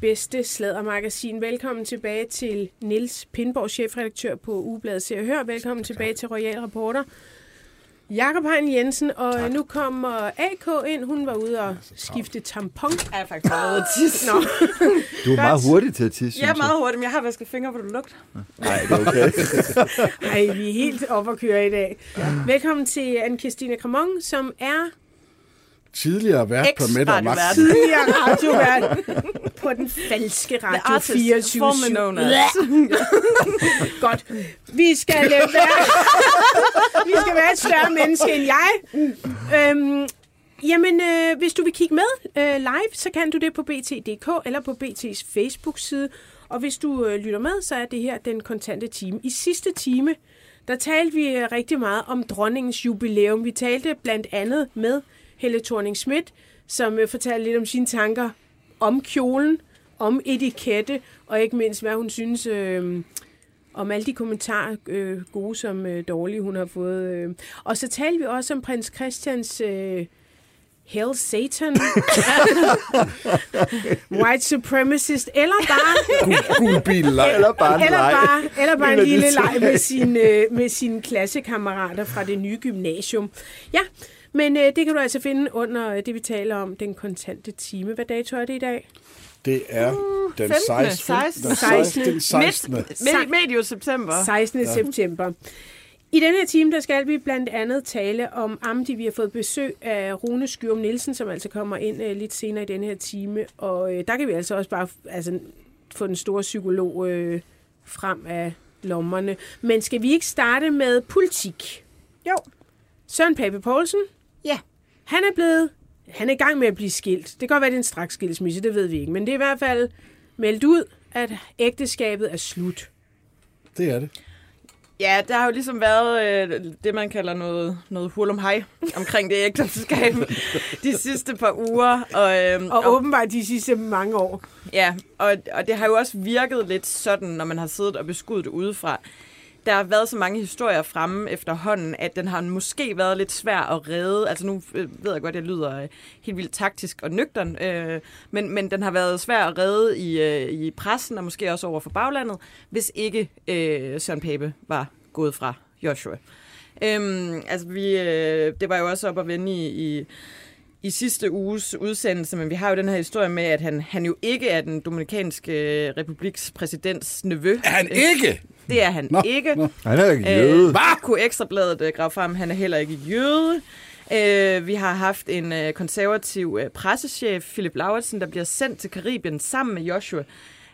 bedste sladdermagasin. Velkommen tilbage til Nils Pindborg, chefredaktør på Ugebladet Se og Hør. Velkommen tilbage til Royal Reporter. Jakob Hein Jensen, og tak. nu kommer AK ind. Hun var ude og skifte tampon. Jeg er faktisk meget ude at tisse. Nå. Du er meget hurtig til at tisse, Jeg er meget hurtig, men jeg har vasket fingre, hvor du lugter. Nej, det er okay. Ej, vi er helt op at køre i dag. Ja. Velkommen til anne Christine Kramon, som er Tidligere vært på Mette og Max. Tidligere radiovært på den falske Radio artist 24 formerly known as. Godt. Vi skal, være, vi skal være et større menneske end jeg. Øhm, jamen, øh, hvis du vil kigge med øh, live, så kan du det på bt.dk eller på BT's Facebook-side. Og hvis du øh, lytter med, så er det her den kontante time. I sidste time, der talte vi øh, rigtig meget om dronningens jubilæum. Vi talte blandt andet med Helle thorning Schmidt, som øh, fortalte lidt om sine tanker om kjolen, om etikette, og ikke mindst, hvad hun synes øh, om alle de kommentarer, øh, gode som øh, dårlige, hun har fået. Øh. Og så talte vi også om prins Christians øh, Hell Satan, White Supremacist, eller bare Gul bil Eller bare en eller leg. bare, eller bare En lille leg med, sin, øh, med sine klassekammerater fra det nye gymnasium. Ja, men øh, det kan du altså finde under øh, det, vi taler om, den kontante time. Hvad dato er det i dag? Det er den 15.. 16. Den 16.. 16. 16. Midt, midt, medio september. 16. Ja. september. I denne her time, der skal vi blandt andet tale om Amdi. Vi har fået besøg af Rune Skyrum Nielsen, som altså kommer ind øh, lidt senere i denne her time. Og øh, der kan vi altså også bare altså, få den store psykolog øh, frem af lommerne. Men skal vi ikke starte med politik? Jo. Søren Pape Poulsen, Ja. han er blevet... Han er i gang med at blive skilt. Det kan godt være, det er en straks skilsmisse, det ved vi ikke. Men det er i hvert fald meldt ud, at ægteskabet er slut. Det er det. Ja, der har jo ligesom været øh, det, man kalder noget, noget hurlum hej omkring det ægteskab de sidste par uger. Og, øh, Og åbenbart de sidste mange år. Ja, og, og det har jo også virket lidt sådan, når man har siddet og beskudt det udefra. Der har været så mange historier fremme efterhånden, at den har måske været lidt svær at redde. Altså nu øh, ved jeg godt, at jeg lyder øh, helt vildt taktisk og nøgtern, øh, men, men den har været svær at redde i, øh, i pressen og måske også over for baglandet, hvis ikke øh, Søren Pape var gået fra Joshua. Øhm, altså vi, øh, det var jo også op at vende i, i i sidste uges udsendelse, men vi har jo den her historie med, at han, han jo ikke er den dominikanske øh, republiks præsidents nevø. Er han ikke? Det er han Nå, ikke. nå. Han er ikke jøde. Hvad? Kunne Ekstrabladet øh, grave frem, han er heller ikke jøde. Øh, vi har haft en øh, konservativ øh, pressechef, Philip Lauritsen, der bliver sendt til Karibien sammen med Joshua,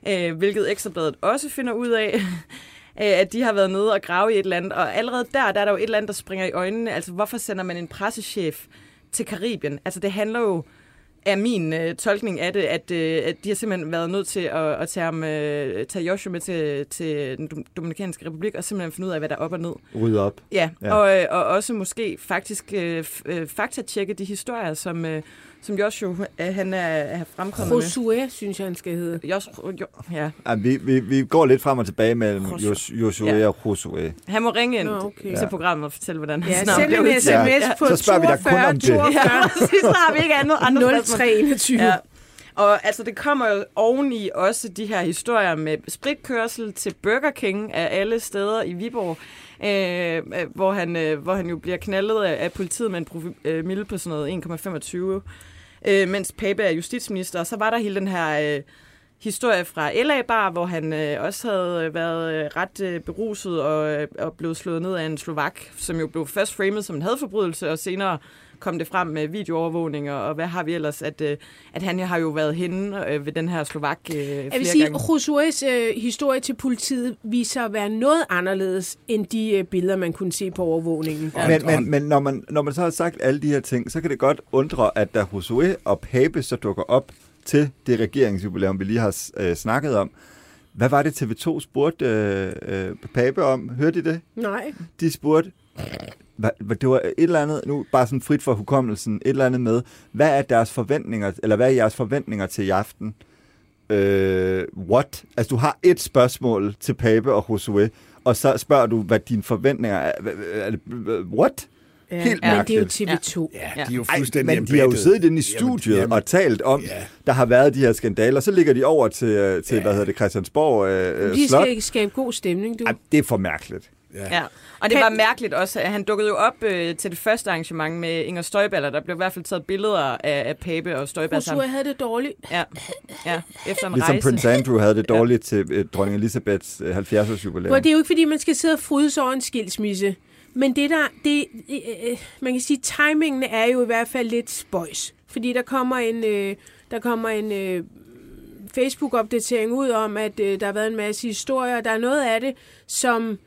øh, hvilket Ekstrabladet også finder ud af. øh, at de har været nede og grave i et eller andet, og allerede der, der er der jo et eller andet, der springer i øjnene. Altså, hvorfor sender man en pressechef til Karibien? Altså, det handler jo er min øh, tolkning af det, at, øh, at de har simpelthen været nødt til at, at tage, ham, øh, tage Joshua med til, til den Dom- Dominikanske Republik, og simpelthen finde ud af, hvad der er op og ned. Rydde op. Ja, Ja. Og, øh, og også måske faktisk øh, øh, faktatjekke de historier, som, øh, som Joshua øh, han er, er fremkommet med. Josué, synes jeg, han skal hedde. Joshua, jo, ja. Ja, vi, vi, vi går lidt frem og tilbage mellem Joshua. Jos- Joshua Ja. og Josué. Han må ringe ind Nå, okay. til programmet og fortælle, hvordan Ja, hans navn send en sms Ja. på Så spørger vi dig kun 42 om det. 42 Ja, præcis, så har vi ikke andet, spørgsmål. 0321. Ja. Og altså, det kommer jo oveni også de her historier med spritkørsel til Burger King af alle steder i Viborg, øh, øh, hvor, han, øh, hvor han jo bliver knaldet af, af politiet med en promille på sådan noget 1,25, øh, mens Pape er justitsminister. Og så var der hele den her... Øh, historie fra LA Bar, hvor han øh, også havde øh, været øh, ret øh, beruset og, øh, og blevet slået ned af en slovak, som jo blev først framet som en hadforbrydelse, og senere kom det frem med videoovervågning, og, hvad har vi ellers, at, øh, at han har jo været henne øh, ved den her slovak øh, flere Jeg vil sige, gange. Øh, historie til politiet viser at være noget anderledes end de øh, billeder, man kunne se på overvågningen. Ja. Men, men, men når, man, når man så har sagt alle de her ting, så kan det godt undre, at da Josué og Pape så dukker op til det regeringsjubilæum, vi lige har øh, snakket om, Hvad var det, TV2 spurgte øh, øh, Pape om? Hørte I det? Nej. De spurgte, det var et eller andet, nu bare sådan frit for hukommelsen, et eller andet med, hvad er deres forventninger, eller hvad er jeres forventninger til i aften? Øh, what? Altså, du har et spørgsmål til Pape og Josué, og så spørger du, hvad dine forventninger er. What? Ja, Helt men det er jo mærkeligt. TV2. Ja, Ja. de er jo Ej, fuldstændig men de har jo siddet inde i studiet Jamen, og talt om, Ja. der har været de her skandaler, så ligger de over til, øh, til hvad hedder det, Christiansborg øh, De Slot. skal skabe god stemning, du. Ej, det er for mærkeligt. Ja. Ja, og det var mærkeligt også, at han dukkede jo op øh, til det første arrangement med Inger Støjballer. Der blev i hvert fald taget billeder af, af Pape og Støjballer sammen. havde det dårligt. Ja, ja, efter en Ligesom rejse. Prince Andrew havde det dårligt til øh, dronning Elisabeths øh, 70-års jubilæum. Hvor det er jo ikke, fordi man skal sidde og frydes over en skilsmisse. Men det der, det, øh, øh, man kan sige, timingen er jo i hvert fald lidt spøjs. Fordi der kommer en, øh, der kommer en øh, Facebook-opdatering ud om, at øh, der har været en masse historier. Der er noget af det, som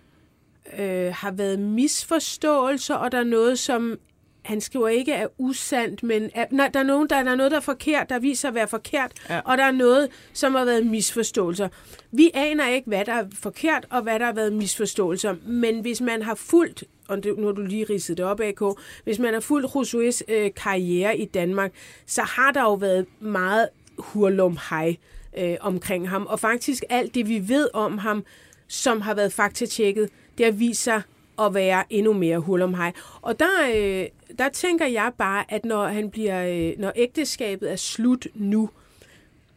øh, har været misforståelser, og der er noget, som han skriver ikke er usandt, men er, nej, der, er nogen, der, der er noget, der er forkert, der viser at være forkert, Ja. og der er noget, som har været misforståelser. Vi aner ikke, hvad der er forkert, og hvad der har været misforståelser, men hvis man har fulgt, og det, nu har du lige ridset det op, AK, hvis man har fulgt Josués øh, karriere i Danmark, så har der jo været meget hurlum hej øh, omkring ham, og faktisk alt det, vi ved om ham, som har været faktatjekket, det har vist sig at være endnu mere hul om hej. Og der, øh, der tænker jeg bare, at når, han bliver, øh, når ægteskabet er slut nu,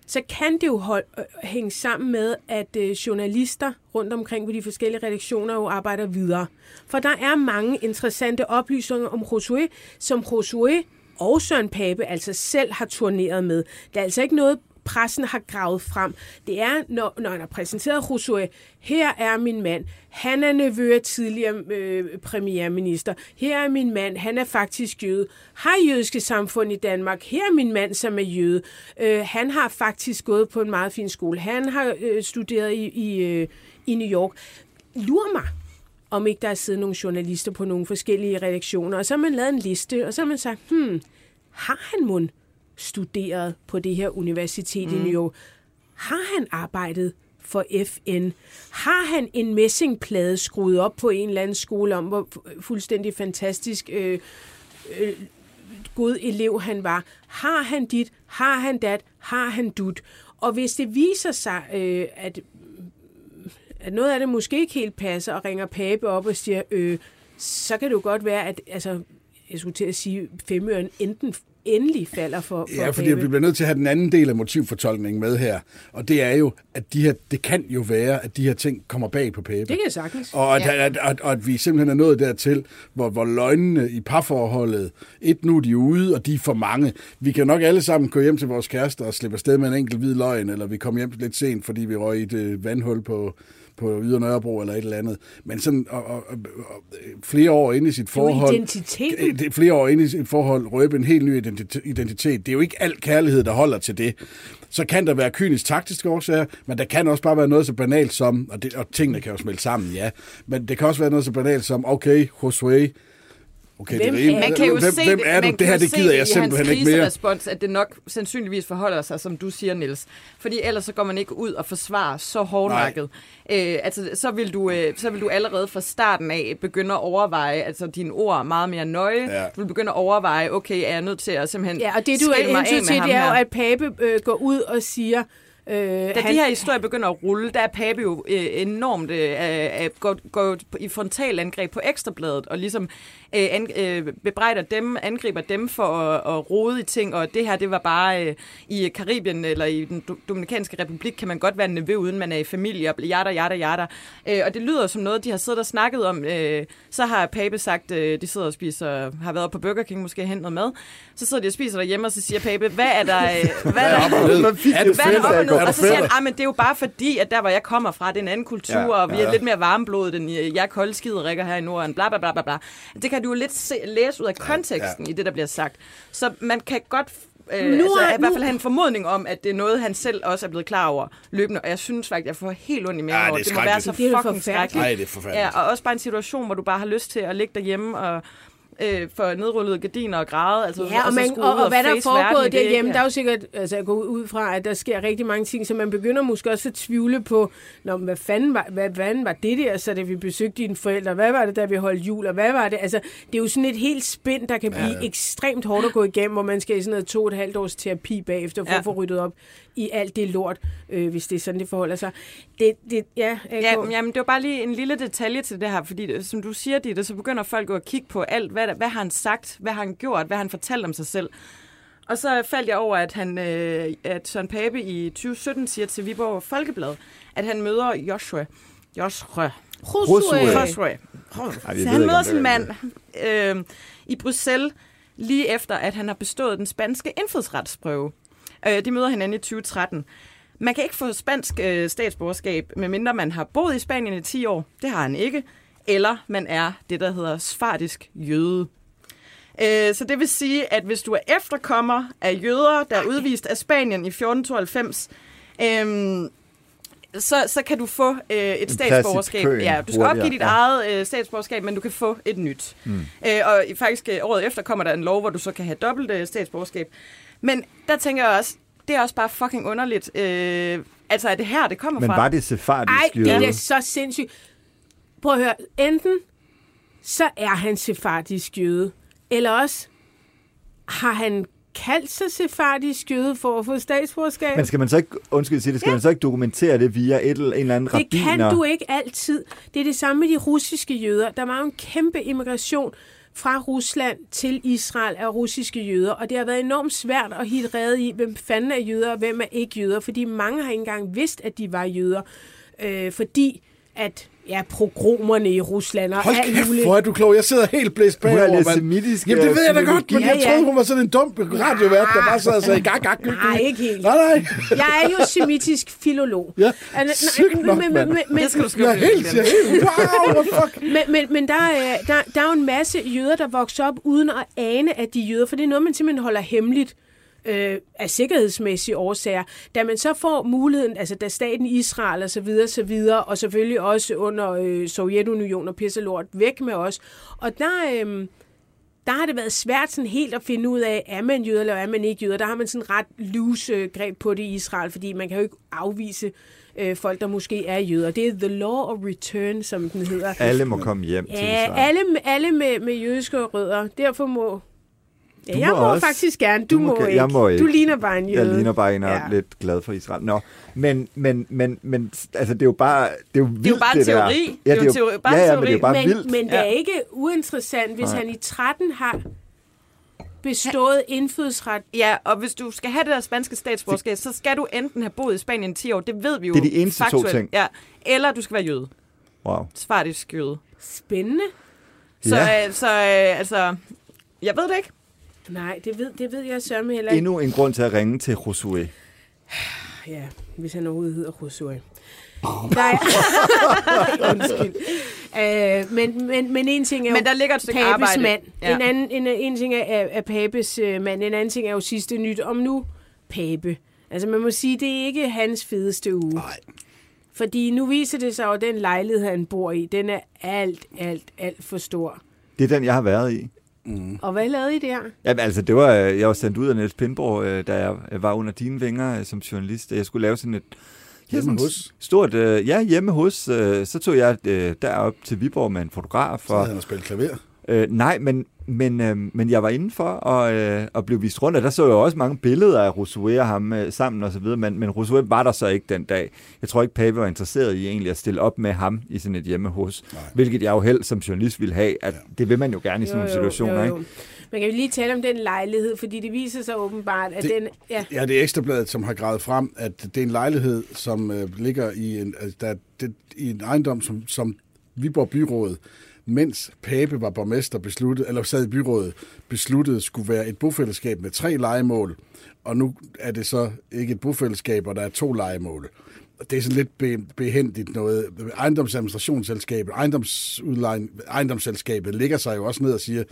så kan det jo hold, øh, hænge sammen med, at øh, journalister rundt omkring på de forskellige redaktioner jo arbejder videre. For der er mange interessante oplysninger om Josué, som Josué og Søren Pape altså selv har turneret med. Det er altså ikke noget, pressen har gravet frem. Det er, når, når han har præsenteret Rousseau, her er min mand, han er nevø af tidligere øh, premierminister, her er min mand, han er faktisk jøde, har jødiske samfund i Danmark, her er min mand, som er jøde, øh, han har faktisk gået på en meget fin skole, han har øh, studeret i, i, øh, i New York. Lur mig, om ikke der er siddet nogle journalister på nogle forskellige redaktioner, og så har man lavet en liste, og så har man sagt, hmm, har han mund? Studeret på det her universitet mm. i New York? Har han arbejdet for FN? Har han en messingplade skruet op på en eller anden skole om, hvor fu- fuldstændig fantastisk øh, øh, god elev han var? Har han dit? Har han dat? Har han dut? Og hvis det viser sig, øh, at at noget af det måske ikke helt passer, og ringer Pape op og siger, øh, så kan det jo godt være, at altså, jeg skulle til at sige, femøren enten endelig falder for, for Ja, fordi Pape. vi bliver nødt til at have den anden del af motivfortolkningen med her. Og det er jo, at de her, det kan jo være, at de her ting kommer bag på Pape. Det kan jeg sagtens. Og at, ja. at, at, at vi simpelthen er nået dertil, hvor, hvor løgnene i parforholdet, et nu er de ude, og de er for mange. Vi kan nok alle sammen gå hjem til vores kærester og slippe afsted med en enkelt hvid løgn, eller vi kommer hjem lidt sent, fordi vi røg i et øh, vandhul på, på Ydre Nørrebro eller et eller andet. Men sådan og, og, og, flere år inde i sit Det forhold... det er flere år inde i sit forhold røbe en helt ny identi- identitet. Det er jo ikke al kærlighed, der holder til det. Så kan der være kynisk taktiske årsager, men der kan også bare være noget så banalt som, og, det, og tingene kan jo smelte sammen, ja, men det kan også være noget så banalt som, okay, Josué, okay, Hvem det er Man kan jo hvem, se hvem er du? man Det her, det gider jeg simpelthen ikke mere. kriserespons, at det nok sandsynligvis forholder sig, som du siger, Niels. Fordi ellers så går man ikke ud og forsvarer så hårdnakket. Øh, altså, så vil, du, øh, så vil du allerede fra starten af begynde at overveje altså, dine ord meget mere nøje. Ja. Du vil begynde at overveje, okay, er jeg nødt til at simpelthen Ja, og det du er med til, det er jo, at Pape øh, går ud og siger... Øh, Da han, de her historier begynder at rulle, der er Pape jo øh, enormt øh, går, går i frontalangreb på Ekstrabladet, og ligesom øh, an, øh, bebrejder dem, angriber dem for at, at rode i ting, og det her, det var bare øh, i Karibien eller i den Do- Dominikanske Republik, kan man godt være nevø, uden man er i familie, og jada, jada, jada. Øh, og det lyder som noget, de har siddet og snakket om. Øh, så har Pape sagt, øh, de sidder og spiser, har været på Burger King, måske hentet noget mad. Så sidder de og spiser derhjemme, og så siger Pape, hvad er der... Øh, hvad er der fik Er det du hvad er fedt, der Er Og så siger han, ah, men det er jo bare fordi, at der, hvor jeg kommer fra, det er en anden kultur, Ja, og vi er ja. lidt mere varmblodet, end jeg er kolde skiderikker her i Norden, bla bla bla bla bla. Det kan du jo lidt se, læse ud af konteksten i det, der bliver sagt. Så man kan godt øh, Nu altså, er- i hvert fald have en formodning om, at det er noget, han selv også er blevet klar over løbende. Og jeg synes faktisk, jeg får helt ondt i maven Ja, over. det er Det må være så. Det er fucking skrækkeligt. Nej, det er forfærdeligt. Ja, og også bare en situation, hvor du bare har lyst til at ligge derhjemme og øh, for nedrullede gardiner og græde. Altså, Ja, og, så man, og, og hvad der er foregået det, derhjemme, der er jo sikkert, altså jeg går ud fra, at der sker rigtig mange ting, så man begynder måske også at tvivle på, Nå, hvad fanden var, hvad fanden var det der, så da vi besøgte dine forældre, hvad var det, da vi holdt jul, og hvad var det? Altså, det er jo sådan et helt spind, der kan blive ja. ekstremt hårdt at gå igennem, hvor man skal i sådan noget to og et halvt års terapi bagefter, for Ja. at få ryddet op i alt det lort, øh, hvis det er sådan, det forholder sig. Det, det, ja, AK. Ja, men jamen, det var bare lige en lille detalje til det her, fordi det- som du siger, Ditte, så begynder folk at kigge på alt, hvad, der- hvad har han sagt, hvad har han gjort, hvad har han fortalt om sig selv. Og så faldt jeg over, at, han, øh, at Søren Pape i 2017 siger til Viborg Folkeblad, at han møder Joshua. Joshua. Joshua. Jeg Så han møder sin mand øh, i Bruxelles lige efter, at han har bestået den spanske indfødsretsprøve. Øh, de møder hinanden i 2013. Man kan ikke få spansk øh, statsborgerskab, medmindre man har boet i Spanien i 10 år. Det har han ikke. Eller man er det, der hedder svartisk jøde. Øh, så det vil sige, at hvis du er efterkommer af jøder, der er udvist af Spanien i 1492, øhm, så, så kan du få øh, et statsborgerskab. køen Ja, du skal opgive dit ja. eget øh, statsborgerskab, men du kan få et nyt. Mm. Øh, og i- faktisk øh, året efter kommer der en lov, hvor du så kan have dobbelt øh, statsborgerskab. Men der tænker jeg også, det er også bare fucking underligt. Øh, altså, er det her, det kommer Men fra? var det sefardisk Ej, det er så sindssygt. Prøv at høre. Enten så er han sefardisk jøde, eller også har han kaldt sig sefardisk jøde for at få statsborgerskab. Men skal man så ikke, undskyld sige det, skal ja. man så ikke dokumentere det via et, eller- en eller anden det rabbiner? kan du ikke altid. Det er det samme med de russiske jøder. Der var jo en kæmpe immigration fra Rusland til Israel af russiske jøder, og det har været enormt svært at hitte rede i, hvem fanden er jøder og hvem er ikke jøder, fordi mange har ikke engang vidst, at de var jøder, øh, fordi at ja, progromerne i Rusland og Hold alt kæft, muligt. hvor er du klog. Jeg sidder helt blæst Hun er bagover, mand. semitisk, Jamen, det øh, ved jeg da godt, men filologi. jeg Ja, ja. troede, hun var sådan en dum radiovært, der bare sad og sagde, gak, gak, Nej, ikke helt. Nej, nej. Jeg er jo semitisk filolog. Ja, sygt nok, men, mand. men, men, det skal du Jeg skrive. er helt, jeg er helt, wow, fuck. Men, men, men der, er, der, der er jo en masse jøder, der vokser op uden at ane, at de er jøder, for det er noget, man simpelthen holder hemmeligt øh, af sikkerhedsmæssige årsager. Da man så får muligheden, altså da staten Israel og så videre, så videre, og selvfølgelig også under øh, Sovjetunionen og pisse lort væk med os. Og der, øh, der har det været svært sådan helt at finde ud af, er man jøder eller er man ikke jøder. Der har man sådan ret loose øh, greb på det i Israel, fordi man kan jo ikke afvise øh, folk, der måske er jøder. Det er the law of return, som den hedder. Alle må komme hjem til Ja, sig. alle, alle med, med jødiske rødder. Derfor må... Ja, Du jeg må må, også. faktisk gerne. Du, Du må må, ikke. jeg må ikke. Du ligner bare en jøde. Jeg ligner bare en, er Ja. lidt glad for Israel. Nå, men, men, men, men altså, det er jo bare det er jo vildt, Det er jo bare en der. teori. Ja, Det er jo teori- bare ja, ja, men det er jo bare men, vildt. men det er ikke uinteressant, hvis Nej. han i 13 har bestået indfødsret. Ja, og hvis du skal have det der spanske statsborgerskab, så skal du enten have boet i Spanien i 10 år, det ved vi jo Det er de eneste to faktuelt. ting. Ja, eller du skal være jøde. Wow. Svartisk jøde. Spændende. Så, Ja. øh, så øh, altså, jeg ved det ikke. Nej, det ved, det ved jeg sørme heller ikke. Endnu en grund til at ringe til Josué. Ja, hvis han overhovedet hedder Josué. Nej, undskyld. Øh, men, men, men en ting er Men jo der ligger et stykke Papes arbejde. mand. Ja. En, anden, en, en ting er, er, er Papes øh, mand, en anden ting er jo sidste nyt om nu Pape. Altså man må sige, det er ikke hans fedeste uge. Nej. Fordi nu viser det sig jo, at den lejlighed, han bor i, den er alt, alt, alt for stor. Det er den, jeg har været i. Og hvad lavede I der? Jamen, altså, det var, øh, jeg var sendt ud af Niels Pindborg, øh, da jeg øh, var under dine vinger som journalist. Jeg skulle lave sådan et Hjemme hos? Stort, øh, ja, hjemme hos. Øh, så tog jeg øh, derop til Viborg med en fotograf. Så Og, havde han spillet klaver. Øh, nej, men, men, øh, men jeg var indenfor og, øh, og blev vist rundt, og der så jeg jo også mange billeder af Rousseau og ham øh, sammen og så videre, men, men Rousseau var der så ikke den dag. Jeg tror ikke, Pape var interesseret i egentlig at stille op med ham i sådan et hjemme hos, Nej. hvilket jeg jo helst som journalist ville have, at det vil man jo gerne i sådan nogle situationer, ikke? Man kan jo lige tale om den lejlighed, fordi det viser sig åbenbart, at Det- den... Ja, Ja, det er Ekstrabladet, som har gravet frem, at det er en lejlighed, som øh, ligger i en, altså, der, det, i en ejendom, som, som Viborg Byråd, mens Pape var borgmester, besluttede, eller sad i byrådet, besluttede skulle være et bofællesskab med tre legemål, og nu er det så ikke et bofællesskab, og der er to legemål. Det er sådan lidt be, behendigt noget. Ejendomsadministrationsselskabet, ejendomsudlejen, ejendomsselskabet ligger sig jo også ned og siger,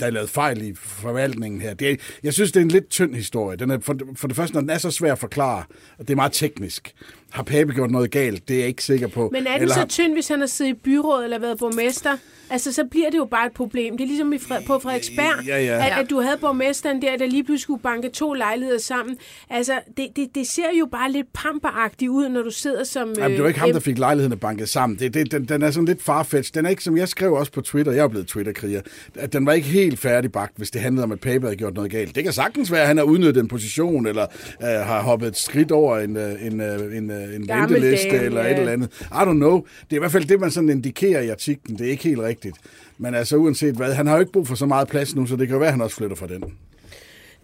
der er lavet fejl i forvaltningen her. Det er, jeg synes, det er en lidt tynd historie. Den er, for, for det første, når den er så svær at forklare, og det er meget teknisk, har Pape gjort noget galt? Det er jeg ikke sikker på. Men er den Eller så har- tynd, hvis han har siddet i byråd eller været borgmester? Altså, så bliver det jo bare et problem. Det er ligesom i Fred, på Frederiksberg, Ja, ja. At, at du havde borgmesteren der, der lige pludselig skulle banke to lejligheder sammen. Altså, det, det, det ser jo bare lidt pamperagtigt ud, når du sidder som... Jamen, det var ikke ham, øh, der fik lejligheden banket sammen. Det, det, den, den er sådan lidt farfetched. Den er ikke, som jeg skrev også på Twitter, jeg er blevet Twitter-kriger, at den var ikke helt færdigbagt, hvis det handlede om, at Pape havde gjort noget galt. Det kan sagtens være, at han har udnyttet en position, eller øh, har hoppet et skridt over en, øh, en, øh, en, øh, en Gammel venteliste, dame, eller ja. et eller andet. I don't know. Det er i hvert fald det, man sådan indikerer i artiklen. Det er ikke helt rigtigt. Men altså, uanset hvad, han har jo ikke brug for så meget plads nu, så det kan jo være, at han også flytter fra den.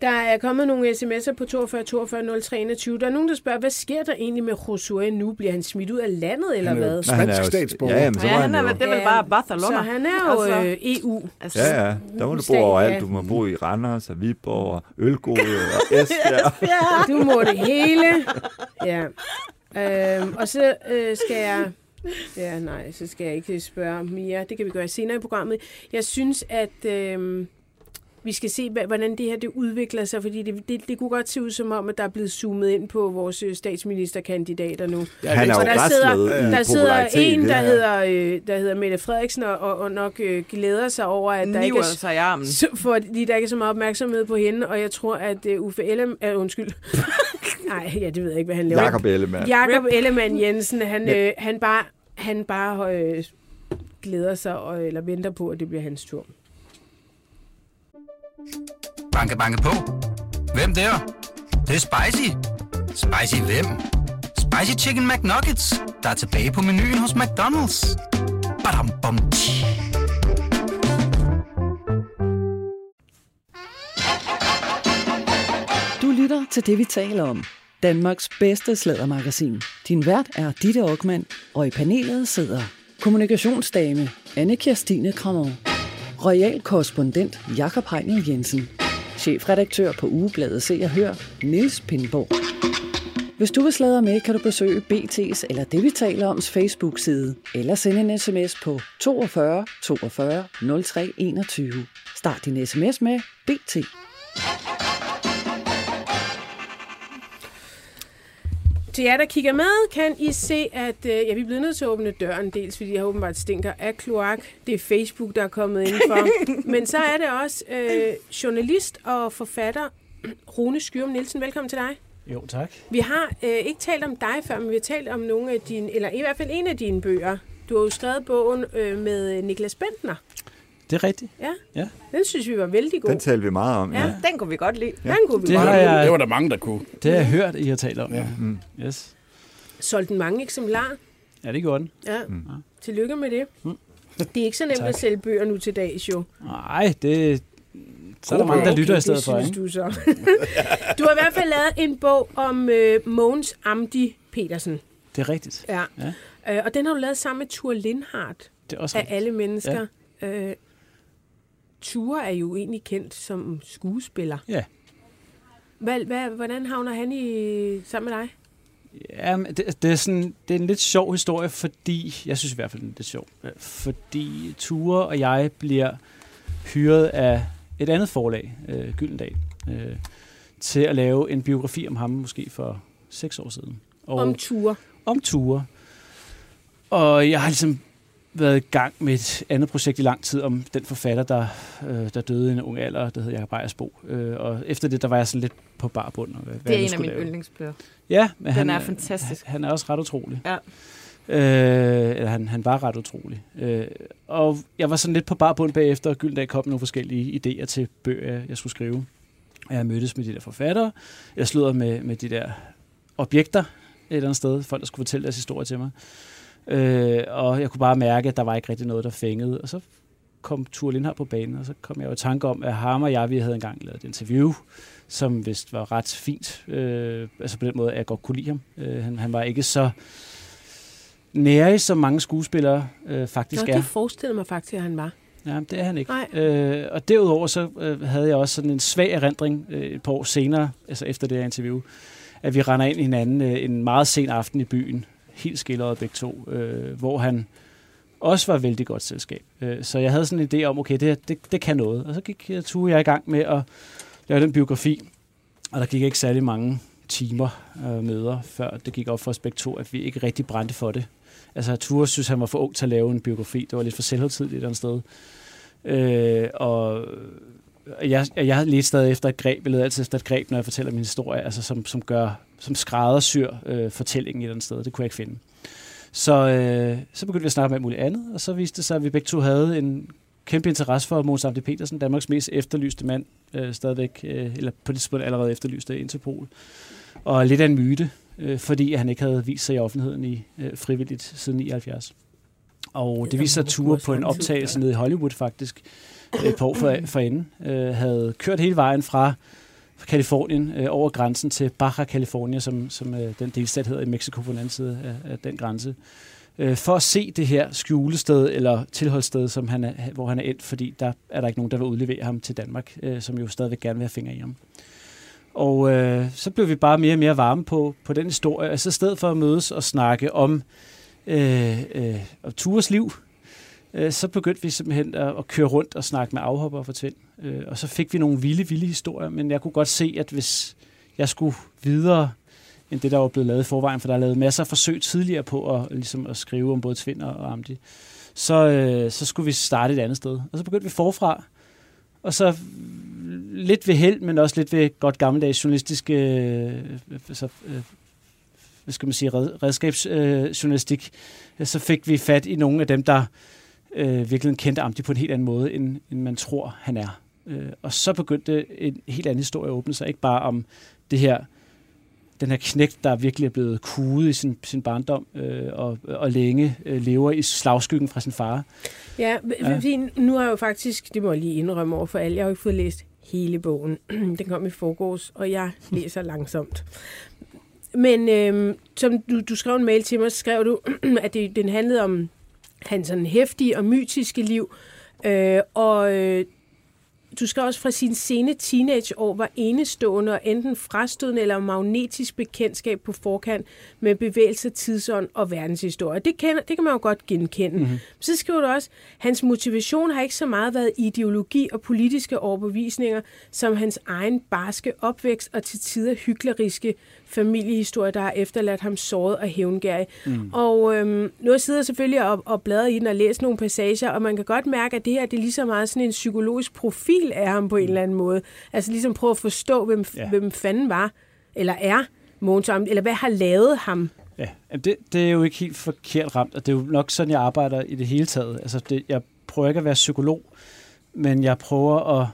Der er kommet nogle sms'er på 42 42 03 21. Der er nogen, der spørger, hvad sker der egentlig med Josué nu? Bliver han smidt ud af landet, eller Han er jo hvad? spansk han er jo- statsborger. Ja, jamen, så Ja, han han er, det er vel bare Barcelona. Så han er jo Altså, øh, EU. altså, Ja, ja. Der må du bo Ja. overalt. Du må bo i Randers og Viborg og Ølgode og Esbjerg. Du må det hele. Ja. Øhm, og så øh, skal jeg... Ja, nej, så skal jeg ikke spørge mere. Det kan vi gøre senere i programmet. Jeg synes, at øh, vi skal se, hvordan det her det udvikler sig, fordi det, det, det kunne godt se ud som om, at der er blevet zoomet ind på vores øh, statsministerkandidater nu. Han er jo Og der sidder, der sidder en, der hedder, øh, der hedder Mette Frederiksen, og, og nok øh, glæder sig over, at der ikke er, sig i armen. så, fordi der ikke er så meget opmærksomhed på hende, og jeg tror, at uh, Uffe Ellem... Uh, undskyld. Nej, ja, det ved jeg ikke, hvad han laver. Jakob Ellemann. Jakob Ellemann Jensen, han, øh, han bare, han bare øh, glæder sig, og, eller venter på, at det bliver hans tur. Banke, banke på. Hvem der? Det, det er spicy. Spicy hvem? Spicy Chicken McNuggets, der er tilbage på menuen hos McDonald's. Badum, bom, tji. Lytter til det, vi taler om. Danmarks bedste slædermagasin. Din vært er Ditte Aukmann, og i panelet sidder kommunikationsdame Anne Kirstine Krammer, royal korrespondent Jakob Heinel Jensen, chefredaktør på ugebladet Se og Hør, Niels Pindborg. Hvis du vil sladre med, kan du besøge BT's eller det, vi taler oms Facebook-side, eller sende en sms på 42 42 03 21. Start din sms med BT. Til jer, der kigger med, kan I se, at øh, ja, vi er blevet nødt til at åbne døren, dels fordi jeg åbenbart stinker af kloak. Det er Facebook, der er kommet indenfor. Men så er det også øh, journalist og forfatter Rune Skyrum Nielsen. Velkommen til dig. Jo, tak. Vi har øh, ikke talt om dig før, men vi har talt om nogle af dine, eller i hvert fald en af dine bøger. Du har jo skrevet bogen øh, med Niklas Bentner. Det er rigtigt. Ja. Ja. Den synes vi var vældig god. Den talte vi meget om. Ja. Ja. Den kunne vi godt lide. Den kunne vi Det godt lide. jeg- Det var der mange, der kunne. Det har jeg hørt, I har talt om. Ja. Mm. Yes. Solgte den mange eksemplarer. Ja, det gjorde den. Ja. Mm. Tillykke med det. Mm. Det er ikke så nemt Tak. at sælge bøger nu til dags, jo. Nej, det... Så er der mange, der Okay, lytter i det stedet for, synes ikke? du så. du har i hvert fald lavet en bog om øh, Mogens Amdi Petersen. Det er rigtigt. Ja. Ja. Øh, og den har du lavet sammen med Tur Lindhardt Det er også af rigtigt. alle mennesker. Ja. Øh, Ture er jo egentlig kendt som skuespiller. Ja. Hvad, hvad, hvordan havner han i, sammen med dig? Ja, det, det, er sådan, det er en lidt sjov historie, fordi... Jeg synes i hvert fald, den er lidt sjov. øh, Fordi Ture og jeg bliver hyret af et andet forlag, øh, Gyldendal, øh, til at lave en biografi om ham, måske for seks år siden. Og, Om Ture. om ture. Og jeg har ligesom været i gang med et andet projekt i lang tid om den forfatter, der, øh, der døde i en ung alder, der hedder Jacob Ejersbo. Øh, og efter det, der var jeg sådan lidt på bar bund. Og hvad, hvad Det er nu en af mine yndlingsbøger. Ja, men Den han, er fantastisk. Han, han er også ret utrolig. Ja. Øh, eller han, han var ret utrolig. Øh, og jeg var sådan lidt på bar bund bagefter, og Gyldendal kom med nogle forskellige idéer til bøger, jeg- jeg skulle skrive. Og jeg mødtes med de der forfattere. Jeg sludder med, med de der objekter et eller andet sted. Folk, der skulle fortælle deres historie til mig. Øh, og jeg kunne bare mærke, at der var ikke rigtig noget, der fængede. Og så kom Tur Lindhardt på banen, og så kom jeg jo i tanke om, at ham og jeg, vi havde engang lavet et interview, som vist var ret fint. Øh, altså på den måde, at jeg godt kunne lide ham. Øh, han, han var ikke så nærig, som mange skuespillere øh, faktisk Nå, er. det forestillede mig faktisk, at han var. Ja, det er han ikke. Nej. Øh, og derudover så øh, havde jeg også sådan en svag erindring øh, et par år senere, altså efter det her interview, at vi render ind i hinanden øh, en meget sen aften i byen, helt skilleret begge to, øh, hvor han også var vældig godt selskab. Øh, så jeg havde sådan en idé om, okay, det, det, det kan noget. Og så gik øh, jeg jeg i gang med at lave den biografi, og der gik ikke særlig mange timer øh, møder, før det gik op for os begge to, at vi ikke rigtig brændte for det. Altså, Ture synes, han var for ung til at lave en biografi. Det var lidt for selvhøjtidligt et eller andet sted. Øh, og jeg, jeg har lidt stadig efter et greb, eller altid efter et greb, når jeg fortæller min historie, altså som, som gør, som skræddersyr øh, fortællingen et eller andet sted. Det kunne jeg ikke finde. Så, øh, så begyndte vi at snakke med alt muligt andet, og så viste det sig, at vi begge to havde en kæmpe interesse for Måns Amdi Petersen, Danmarks mest efterlyste mand, øh, stadigvæk, øh, eller på det tidspunkt allerede efterlyste Interpol. Og lidt af en myte, øh, fordi han ikke havde vist sig i offentligheden i øh, frivilligt siden 79. Og det viste sig, at Ture på en optagelse nede i Hollywood faktisk, Øh, et par år for, for inden, øh, havde kørt hele vejen fra fra Kalifornien øh, over grænsen til Baja California, som, som øh, den delstat hedder i Mexico på den anden side af, af den grænse, øh, for at se det her skjulested eller tilholdssted, som han er, hvor han er endt, fordi der er der ikke nogen, der vil udlevere ham til Danmark, øh, som jo stadigvæk gerne vil have fingre i ham. Og øh, så blev vi bare mere og mere varme på, på den historie. Altså i stedet for at mødes og snakke om, øh, øh, om Tures liv, øh, så begyndte vi simpelthen at, at køre rundt og snakke med afhopper og fortælle. Øh, og så fik vi nogle vilde, vilde historier, men jeg kunne godt se, at hvis jeg skulle videre end det, der var blevet lavet i forvejen, for der er lavet masser af forsøg tidligere på at, ligesom at skrive om både Tvind og Amdi, så, øh, så skulle vi starte et andet sted. Og så begyndte vi forfra, og så lidt ved held, men også lidt ved godt gammeldags journalistiske øh, så, øh, hvad skal man sige, redskabsjournalistik, øh, så fik vi fat i nogle af dem, der øh, virkelig kendte Amdi på en helt anden måde, end, end man tror, han er. Øh, og så begyndte en helt anden historie at åbne sig, ikke bare om det her den her knægt, der virkelig er blevet kuget i sin, sin barndom øh, og, og længe øh, lever i slagskyggen fra sin far. Ja, ja. nu har jeg jo faktisk, det må jeg lige indrømme over for alle, jeg har jo ikke fået læst hele bogen. den kom i forgårs, og jeg læser langsomt. Men øh, som du, du skrev en mail til mig, så skrev du, at det, den handlede om hans sådan hæftige og mytiske liv. Øh, og øh, du skal også fra sine sene teenageår var enestående og enten frastødende eller magnetisk bekendtskab på forkant med bevægelse, tidsånd og verdenshistorie. Det, kender, det kan man jo godt genkende. Mm-hmm. Så skriver du også, hans motivation har ikke så meget været ideologi og politiske overbevisninger, som hans egen barske opvækst og til tider hykleriske familiehistorie, der har efterladt ham såret og hævngærig. Mm. Og øhm, nu jeg sidder selvfølgelig og, og bladrer i den og læser nogle passager, og man kan godt mærke, at det her det er lige så meget sådan en psykologisk profil af ham på en eller anden måde. Altså ligesom prøve at forstå, hvem, ja. hvem fanden var, eller er Mogens eller hvad har lavet ham Ja, det, det er jo ikke helt forkert ramt, og det er jo nok sådan, jeg arbejder i det hele taget. Altså, det, jeg prøver ikke at være psykolog, men jeg prøver at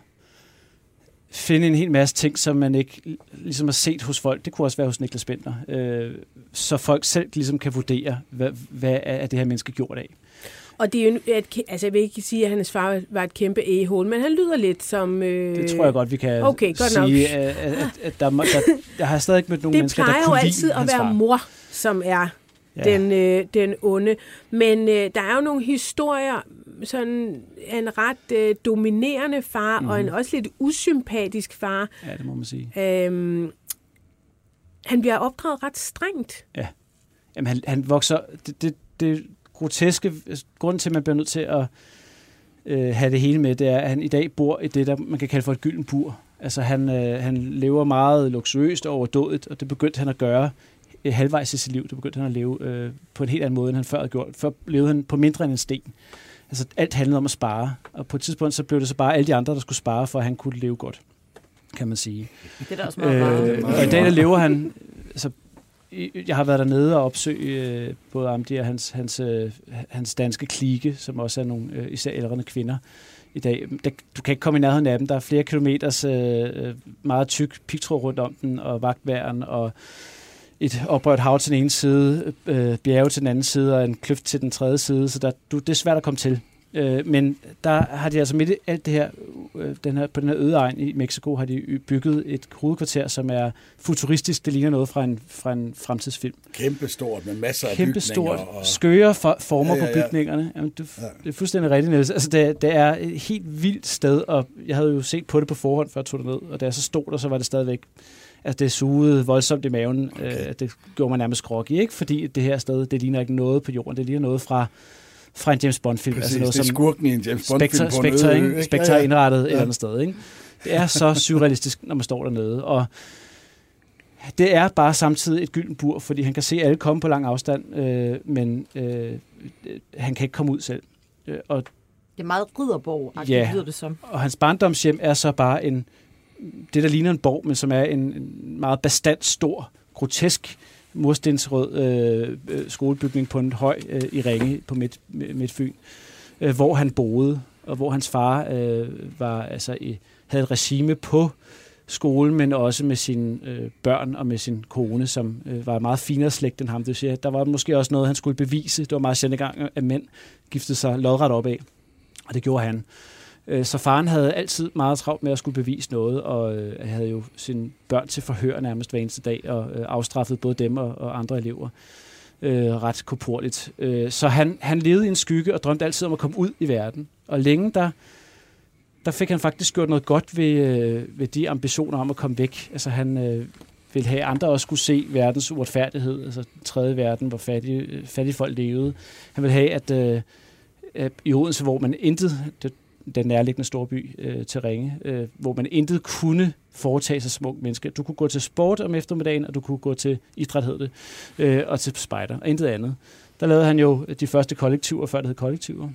finde en hel masse ting, som man ikke ligesom har set hos folk. Det kunne også være hos Niklas Bender. Øh, så folk selv ligesom kan vurdere, hvad, hvad er det her menneske gjort af. Og det er jo et, altså jeg vil ikke sige, at hans far var et kæmpe a men han lyder lidt som... Øh... Det tror jeg godt, vi kan okay, godt sige, at, at, at der, der, der har stadig ikke mødt nogen det mennesker, der kunne Det plejer jo altid at være far. mor, som er ja. den, øh, den onde. Men øh, der er jo nogle historier, sådan en ret øh, dominerende far, mm-hmm. og en mhm. også lidt usympatisk far. Ja, det må man sige. Øhm, han bliver opdraget ret strengt. Ja. Jamen, han, han vokser... Det, det, det groteske... Grunden til, at man bliver nødt til at øh, have det hele med, det er, at han i dag bor i det, der man kan kalde for et gylden bur. Altså, han, øh, han lever meget luksuriøst og overdådigt, og det begyndte han at gøre øh, halvvejs i sit liv. Det begyndte han at leve øh, på en helt anden måde, end han før havde gjort. Før levede han på mindre end en sten. Altså, alt handlede om at spare. Og på et tidspunkt, så blev det så bare alle de andre, der skulle spare, for at han kunne leve godt, kan man sige. Det er da også meget øh, Og i dag, der lever han... Altså, jeg har været dernede og opsøge øh, både Amdi og hans, hans, øh, hans danske klike, som også er nogle øh, især ældre kvinder i dag. Der, du kan ikke komme i nærheden af dem. Der er flere kilometers øh, meget tyk pigtråd rundt om den, og vagtværen, og et oprørt hav til den ene side, øh, bjerge til den anden side, og en kløft til den tredje side, så der, du, det er svært at komme til. Øh, men der har de altså midt i alt det her, øh, den her, på den her øde egen i Mexico, har de bygget et hovedkvarter, som er futuristisk. Det ligner noget fra en, fra en fremtidsfilm. Kæmpe stort med masser af Kæmpe stort. Og... Skøre for, former ja, ja, ja. på bygningerne. Jamen, det, ja. det er fuldstændig rigtigt, Niels. Altså, det, det er et helt vildt sted, og jeg havde jo set på det på forhånd, før jeg tog det ned, og da jeg så stod der, så var det stadigvæk altså det sugede voldsomt i maven. Okay. Øh, det gjorde mig nærmest groggy, ikke? Fordi det her sted, det ligner ikke noget på jorden. Det ligner noget fra fra en James Bond-film. altså noget, det er skurken i en James Bond-film Spectre, Spectre, ikke? Spectre ja, ja. indrettet ja. et eller andet sted. Ikke? Det er så surrealistisk, når man står dernede. Og det er bare samtidig et gylden bur, fordi han kan se alle komme på lang afstand, øh, men øh, han kan ikke komme ud selv. Øh, og, Det er meget ridderborg, Ja. lyder det som. og hans barndomshjem er så bare en, det, der ligner en borg, men som er en, en meget bestandt, stor, grotesk murstensrød øh, øh, skolebygning på en høj øh, i Ringe på midt, Midtfyn, øh, hvor han boede, og hvor hans far øh, var altså i, havde et regime på skolen, men også med sine øh, børn og med sin kone, som øh, var meget finere slægt end ham. Det siger, der var måske også noget, han skulle bevise. Det var meget sjældent gang, at mænd giftede sig lodret op af, og det gjorde han. Øh, så faren havde altid meget travlt med at skulle bevise noget, og øh, havde jo sine børn til forhør nærmest hver eneste dag, og øh, afstraffede både dem og, og andre elever øh, ret koporligt. Øh, så han, han levede i en skygge og drømte altid om at komme ud i verden. Og længe der, der fik han faktisk gjort noget godt ved, øh, ved de ambitioner om at komme væk. Altså han øh, ville have, at andre også skulle se verdens uretfærdighed, altså den tredje verden, hvor fattige, øh, fattige folk levede. Han ville have, at øh, i Odense, hvor man intet, det, den nærliggende storby øh, til Ringe, øh, hvor man intet kunne foretage sig som ung menneske. Du kunne gå til sport om eftermiddagen, og du kunne gå til idræt, hed det, øh, og til spejder, og intet andet. Der lavede han jo de første kollektiver, før det hed kollektiver,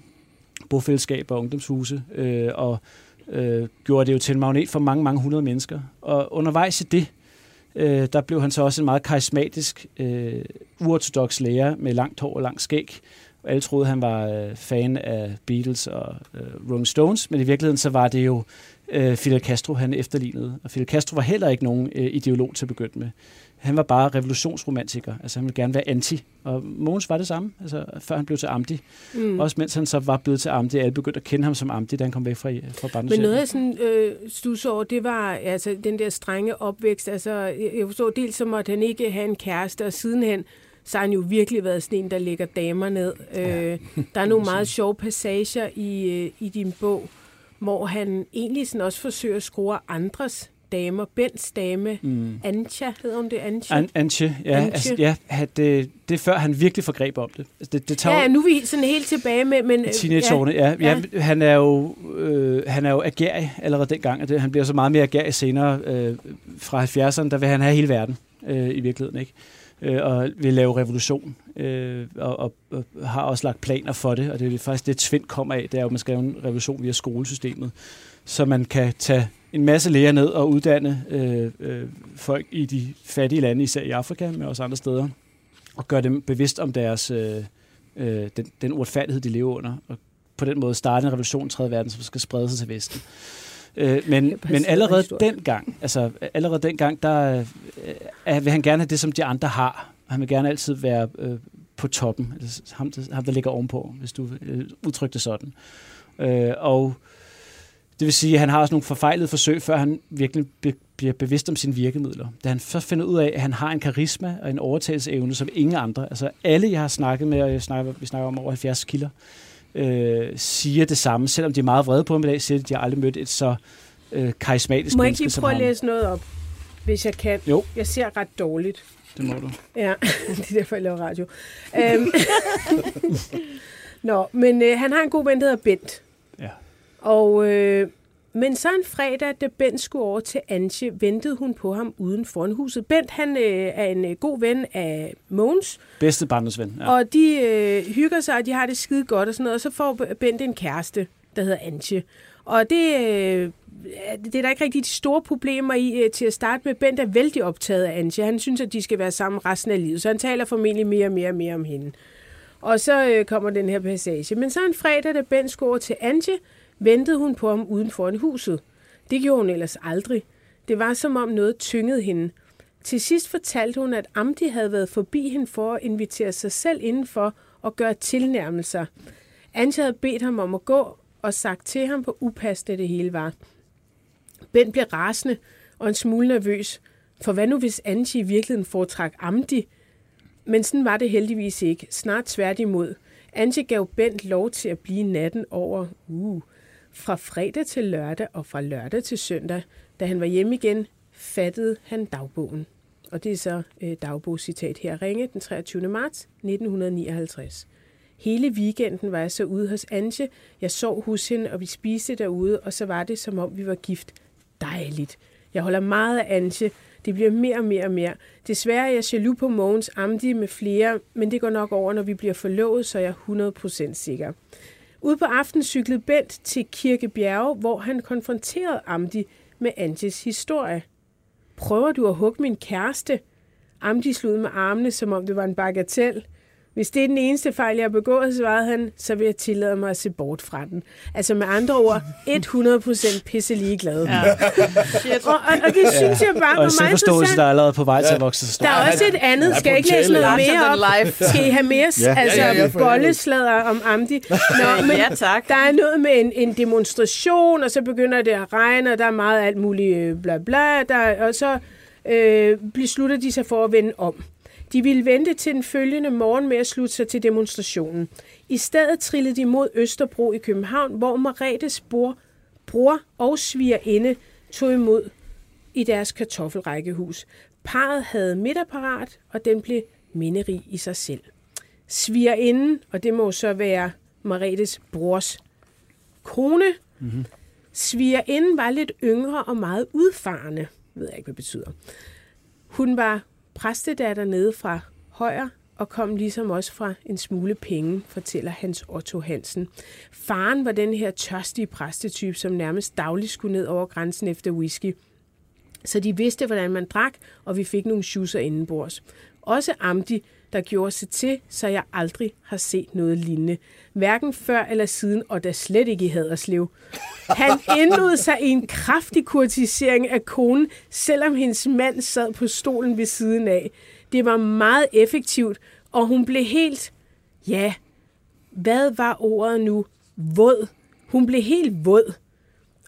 bofællesskaber og ungdomshuse, øh, og øh, gjorde det jo til en magnet for mange, mange hundrede mennesker. Og undervejs i det, øh, der blev han så også en meget karismatisk, øh, uortodox lærer med langt hår og langt skæg, alle troede, han var øh, fan af Beatles og øh, Rolling Stones, men i virkeligheden så var det jo øh, Fidel Castro, han efterlignede. Og Fidel Castro var heller ikke nogen øh, ideolog til at begynde med. Han var bare revolutionsromantiker, altså han ville gerne være anti. Og Mogens var det samme, altså før han blev til Amdi. Mm. Også mens han så var blevet til Amdi, alle begyndte at kende ham som Amdi, da han kom væk fra, fra Men barndomshjemmet. noget af sådan øh, stus over, det var altså den der strenge opvækst. Altså, jeg jeg forstår dels så måtte han ikke have en kæreste, og sidenhen, så har han jo virkelig været sådan en, der lægger damer ned. Øh, der er nogle meget sjove passager i, øh, i din bog, hvor han egentlig sådan også forsøger at skrue andres damer. Bens dame, mm. Anja, hedder hun det? Anja? An- Antje, ja, Antje. Altså, ja han- det, det er før han virkelig forgreb om det. Altså, det, det tager ja, nu er vi sådan helt tilbage med... Men, Teenageårene, ja. ja. ja. Han er jo, øh, han er jo agerig allerede dengang, og det, han bliver så meget mere agerig senere. Øh, fra 70'erne, der vil han have hele verden øh, i virkeligheden, ikke? Øh, og vil lave revolution, øh, og, og, og har også lagt planer for det, og det er faktisk det, Tvind kommer af, det er jo, at man skal lave en revolution via skolesystemet, så man kan tage en masse læger ned og uddanne øh, øh, folk i de fattige lande, især i Afrika, men også andre steder, og gøre dem bevidst om deres... Øh, øh, den, den uretfærdighed, de lever under, og på den måde starte en revolution i 3. verden, som skal sprede sig til Vesten. Øh, men, men allerede dengang, altså allerede dengang, der øh, vil han gerne have det, som de andre har. Han vil gerne altid være øh, på toppen, altså ham, der- ham, der ligger ovenpå, hvis du øh, udtrykker det sådan. Øh, og det vil sige, at han har også nogle forfejlede forsøg, før han virkelig be, bliver bevidst om sine virkemidler. Da han først finder ud af, at han har en karisma og en overtagelsesevne som ingen andre. Altså alle, jeg har snakket med, og jeg snakker, vi snakker om over 70 kilder, øh, siger det samme. Selvom de er meget vrede på ham i dag, siger de, at de har aldrig mødt et så øh, karismatisk Må jeg ikke lige prøve at læse noget op, hvis jeg kan? Jo. Jeg ser ret dårligt. Det må du. Ja, det er derfor, jeg laver radio. Øhm. Nå, men øh, han har en god ven, der hedder Bent. Ja. Og, øh, men så en fredag, da Bent skulle over til Antje, ventede hun på ham uden foran huset. Bent, han øh, er en øh, god ven af Mogens, Bedste barndomsven. Ja. og de øh, hygger sig, og de har det skide godt og sådan noget. Og så får Bent en kæreste, der hedder Antje. Og det, øh, det er der ikke rigtig de store problemer i øh, til at starte med. Bent er vældig optaget af Antje. Han synes, at de skal være sammen resten af livet, så han taler formentlig mere og mere og mere om hende. Og så øh, kommer den her passage. Men så en fredag, da Bent skulle over til Antje, ventede hun på ham uden foran huset. Det gjorde hun ellers aldrig. Det var som om noget tyngede hende. Til sidst fortalte hun, at Amdi havde været forbi hende for at invitere sig selv indenfor og gøre tilnærmelser. Anja havde bedt ham om at gå og sagt til ham, hvor upassende det hele var. Bent blev rasende og en smule nervøs, for hvad nu hvis Angie i virkeligheden foretrak Amdi? Men sådan var det heldigvis ikke. Snart tværtimod. Angie gav Bent lov til at blive natten over uh, fra fredag til lørdag og fra lørdag til søndag. Da han var hjemme igen, fattede han dagbogen. Og det er så øh, dagbogscitat her. Ringe den 23. marts 1959. Hele weekenden var jeg så ude hos Anje. Jeg sov hos hende, og vi spiste derude, og så var det, som om vi var gift. Dejligt. Jeg holder meget af Anje. Det bliver mere og mere og mere. Desværre er jeg jaloux på Mogens Amdi med flere, men det går nok over, når vi bliver forlovet, så er jeg 100% sikker. Ude på aftenen cyklede Bent til Kirkebjerge, hvor han konfronterede Amdi med Antis historie. Prøver du at hugge min kæreste? Amdi slog med armene, som om det var en bagatel. Hvis det er den eneste fejl, jeg har begået, svarede han, så vil jeg tillade mig at se bort fra den. Altså med andre ord, 100% pisse ligeglad. Ja. Og, og, og det synes jeg bare Og var meget interessant. der er allerede på vej til at vokse stor. Der er også et andet. Skal jeg ikke læse noget mere op? Skal I have mere Ja. altså, Ja, ja, ja, bolleslader om Amdi? Nå, men Ja, tak. der er noget med en, en demonstration, og så begynder det at regne, og der er meget alt muligt øh, bla bla, der, og så øh, beslutter de sig for at vende om. De ville vente til den følgende morgen med at slutte sig til demonstrationen. I stedet trillede de mod Østerbro i København, hvor Maretes bror, bror og svigerinde tog imod i deres kartoffelrækkehus. Parret havde middag parat, og den blev minderig i sig selv. Svigerinden, og det må så være Maretes brors kone. Mm-hmm. Svigerinden var lidt yngre og meget udfarende. Ved jeg ikke, hvad det betyder. Hun var præstedatter nede fra Højer og kom ligesom også fra en smule penge, fortæller Hans Otto Hansen. Faren var den her tørstige præstetype, som nærmest dagligt skulle ned over grænsen efter whisky. Så de vidste, hvordan man drak, og vi fik nogle schusser indenbords. Også Amdi, der gjorde sig til, så jeg aldrig har set noget lignende. Hverken før eller siden, og da slet ikke i Haderslev. Han indlod sig i en kraftig kurtisering af konen, selvom hendes mand sad på stolen ved siden af. Det var meget effektivt, og hun blev helt, ja, hvad var ordet nu? Våd. Hun blev helt våd.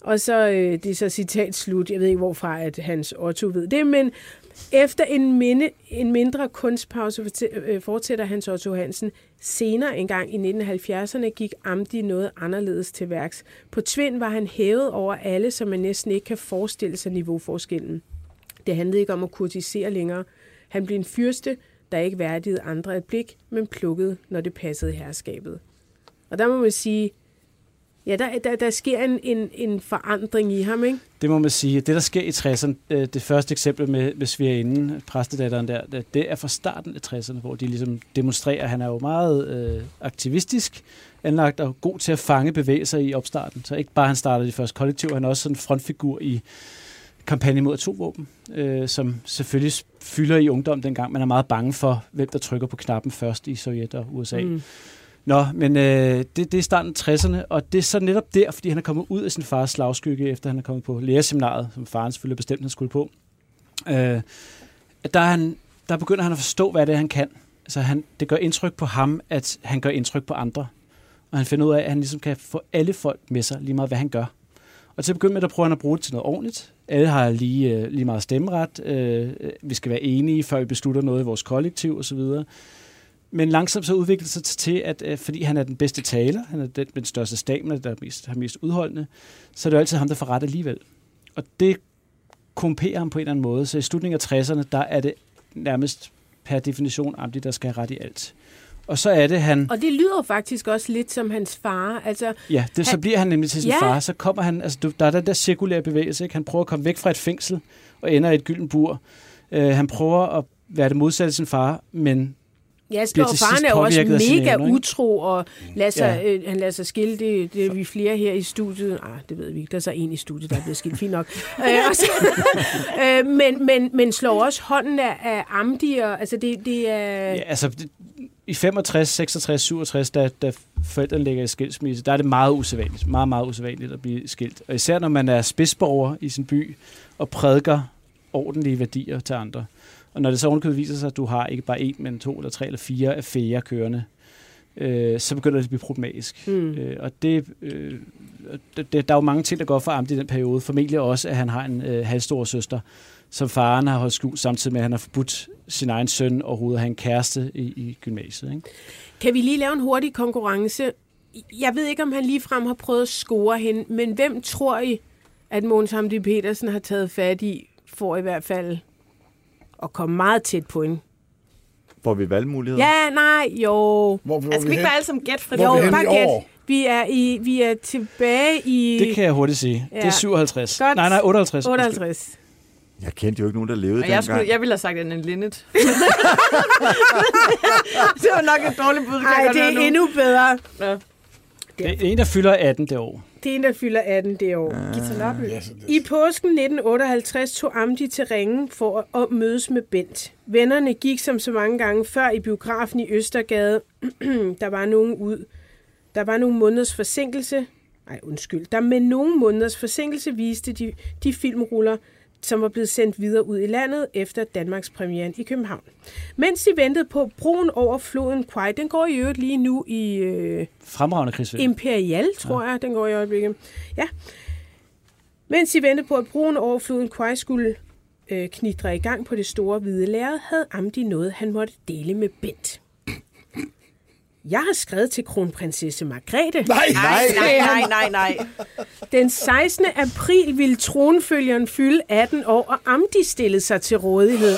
Og så, øh, det er så citat slut, jeg ved ikke hvorfra, at Hans Otto ved det, men efter en, minde, en mindre kunstpause øh, fortsætter Hans Otto Hansen. Senere engang i 1970'erne gik Amdi noget anderledes til værks. På Tvind var han hævet over alle, så man næsten ikke kan forestille sig niveauforskellen. Det handlede ikke om at kurtisere længere. Han blev en fyrste, der ikke værdigede andre et blik, men plukkede, når det passede herskabet. Og der må man sige, ja, der, der, der sker en, en, en forandring i ham, ikke? Det må man sige. Det, der sker i 60'erne, øh, det første eksempel med, med svigerinden, præstedatteren der, det- det er fra starten af 60'erne, hvor de ligesom demonstrerer. Han er jo meget øh, aktivistisk anlagt og god til at fange bevægelser i opstarten. Så ikke bare han startede de første kollektiv, han er også sådan en frontfigur i kampagne mod atomvåben, øh, som selvfølgelig fylder i ungdom dengang. Man er meget bange for, hvem der trykker på knappen først i Sovjet og USA. Mm. Nå, men øh, det, det er starten af 60'erne, og det er så netop der, fordi han er kommet ud af sin fars slagskygge, efter han er kommet på lærerseminaret, som faren selvfølgelig bestemt, han skulle på. Øh, at der, er han, der begynder han at forstå, hvad det er, han kan. Altså, han, det gør indtryk på ham, at han gør indtryk på andre. Og han finder ud af, at han ligesom kan få alle folk med sig, lige meget hvad han gør. Og til at begynde med, der prøver han at bruge det til noget ordentligt. Alle har lige, øh, lige meget stemmeret. Øh, øh vi skal være enige, før vi beslutter noget i vores kollektiv osv. Men langsomt så udvikler det sig til, at øh, fordi han er den bedste taler, han er den med den største stamina, der er mest, har mest udholdende, så er det jo altid ham, der får ret alligevel. Og det korrumperer ham på en eller anden måde. Så i slutningen af 60'erne, der er det nærmest per definition Amdi, der skal have ret i alt. Og så er det, han... Og det lyder faktisk også lidt som hans far. Altså, Ja, det, så Han- bliver han nemlig til sin Ja. far. Så kommer han, altså der er den der cirkulære bevægelse, ikke? Han prøver at komme væk fra et fængsel og ender i et gylden bur. Uh, han prøver at være det modsatte af sin far, men ja, og faren er jo også mega evner, utro, og lader sig, Ja. øh, han lader sig skille. Det, det er vi flere her i studiet. Ah, det ved vi ikke. Der er så en i studiet, der er blevet skilt. Fint nok. øh, og så, øh, men, men, men slår også hånden af, af Amdi. Og, altså, det, det er... ja, altså, det, i 65, 66, 67, da, da forældrene ligger i skilsmisse, der er det meget usædvanligt. Meget, meget usædvanligt at blive skilt. Og især når man er spidsborger i sin by og prædiker ordentlige værdier til andre. Og når det så ovenikøbet viser sig, at du har ikke bare en, men to eller tre eller fire affærer kørende, øh, så begynder det at blive problematisk. Mm. Øh, og det, øh, det, der er jo mange ting, der går for Amdi i den periode. Formentlig også, at han har en øh, halvstor søster, som faren har holdt skjult, samtidig med, at han har forbudt sin egen søn overhovedet at have en kæreste i, i gymnasiet. Ikke? Kan vi lige lave en hurtig konkurrence? Jeg ved ikke, om han ligefrem har prøvet at score hende, men hvem tror I, at Måns Hamdi Petersen har taget fat i, for i hvert fald at komme meget tæt på hende? Får vi valgmuligheder? Ja, nej, jo. Hvor, hvor Altså, skal vi ikke bare alle sammen gætte fra Hvor er vi Jo, bare gæt. Vi er, i, vi er tilbage i Det kan jeg hurtigt sige. Ja. Det Ja. er 57. Godt. Nej, nej, 58. undskyld. 58. Jeg kendte jo ikke nogen, der levede Og jeg, dengang. skulle, jeg ville have sagt Anne Linnet. det var nok et dårligt bud, Nej, det er endnu bedre. Nå. Det er en, der fylder 18 det år. Det er en, der fylder 18 det år. Ja, så det, I påsken 1958 tog Amdi til ringen for at mødes med Bent. Vennerne gik som så mange gange før i biografen i Østergade. der var nogen ud. Der var nogle måneders forsinkelse. Nej, undskyld. Der med nogle måneders forsinkelse viste de, de filmruller, som var blevet sendt videre ud i landet efter Danmarks premiere i København. Mens de ventede på broen over floden Kwai, den går i øvrigt lige nu i øh, Fremragende krigsfilm. Imperial, tror jeg, den går i øjeblikket. Ja. Mens de ventede på, at broen over floden Kwai skulle øh, knitre i gang på det store hvide lærred, havde Amdi noget, han måtte dele med Bent. Jeg har skrevet til kronprinsesse Margrethe. nej, Nej, nej, nej, nej, nej. Den 16. april ville tronfølgeren fylde 18 år, og Amdi stillede sig til rådighed.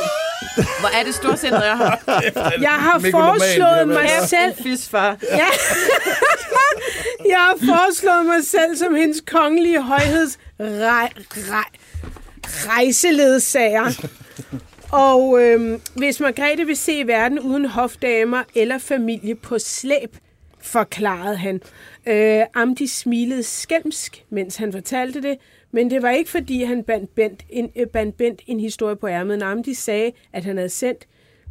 Hvor er det storsindet, jeg har. Jeg har foreslået mig selv Fis, far. Ja. Jeg har foreslået mig selv som hendes kongelige højheds rej, rej, rejseledsager. Og øhm, hvis Margrethe vil se verden uden hofdamer eller familie på slæb, forklarede han. Øh, Amdi smilede skælmsk, mens han fortalte det, men det var ikke fordi, han bandt Bent en, øh, bandt Bent en historie på ærmet. Amdi sagde, at han havde sendt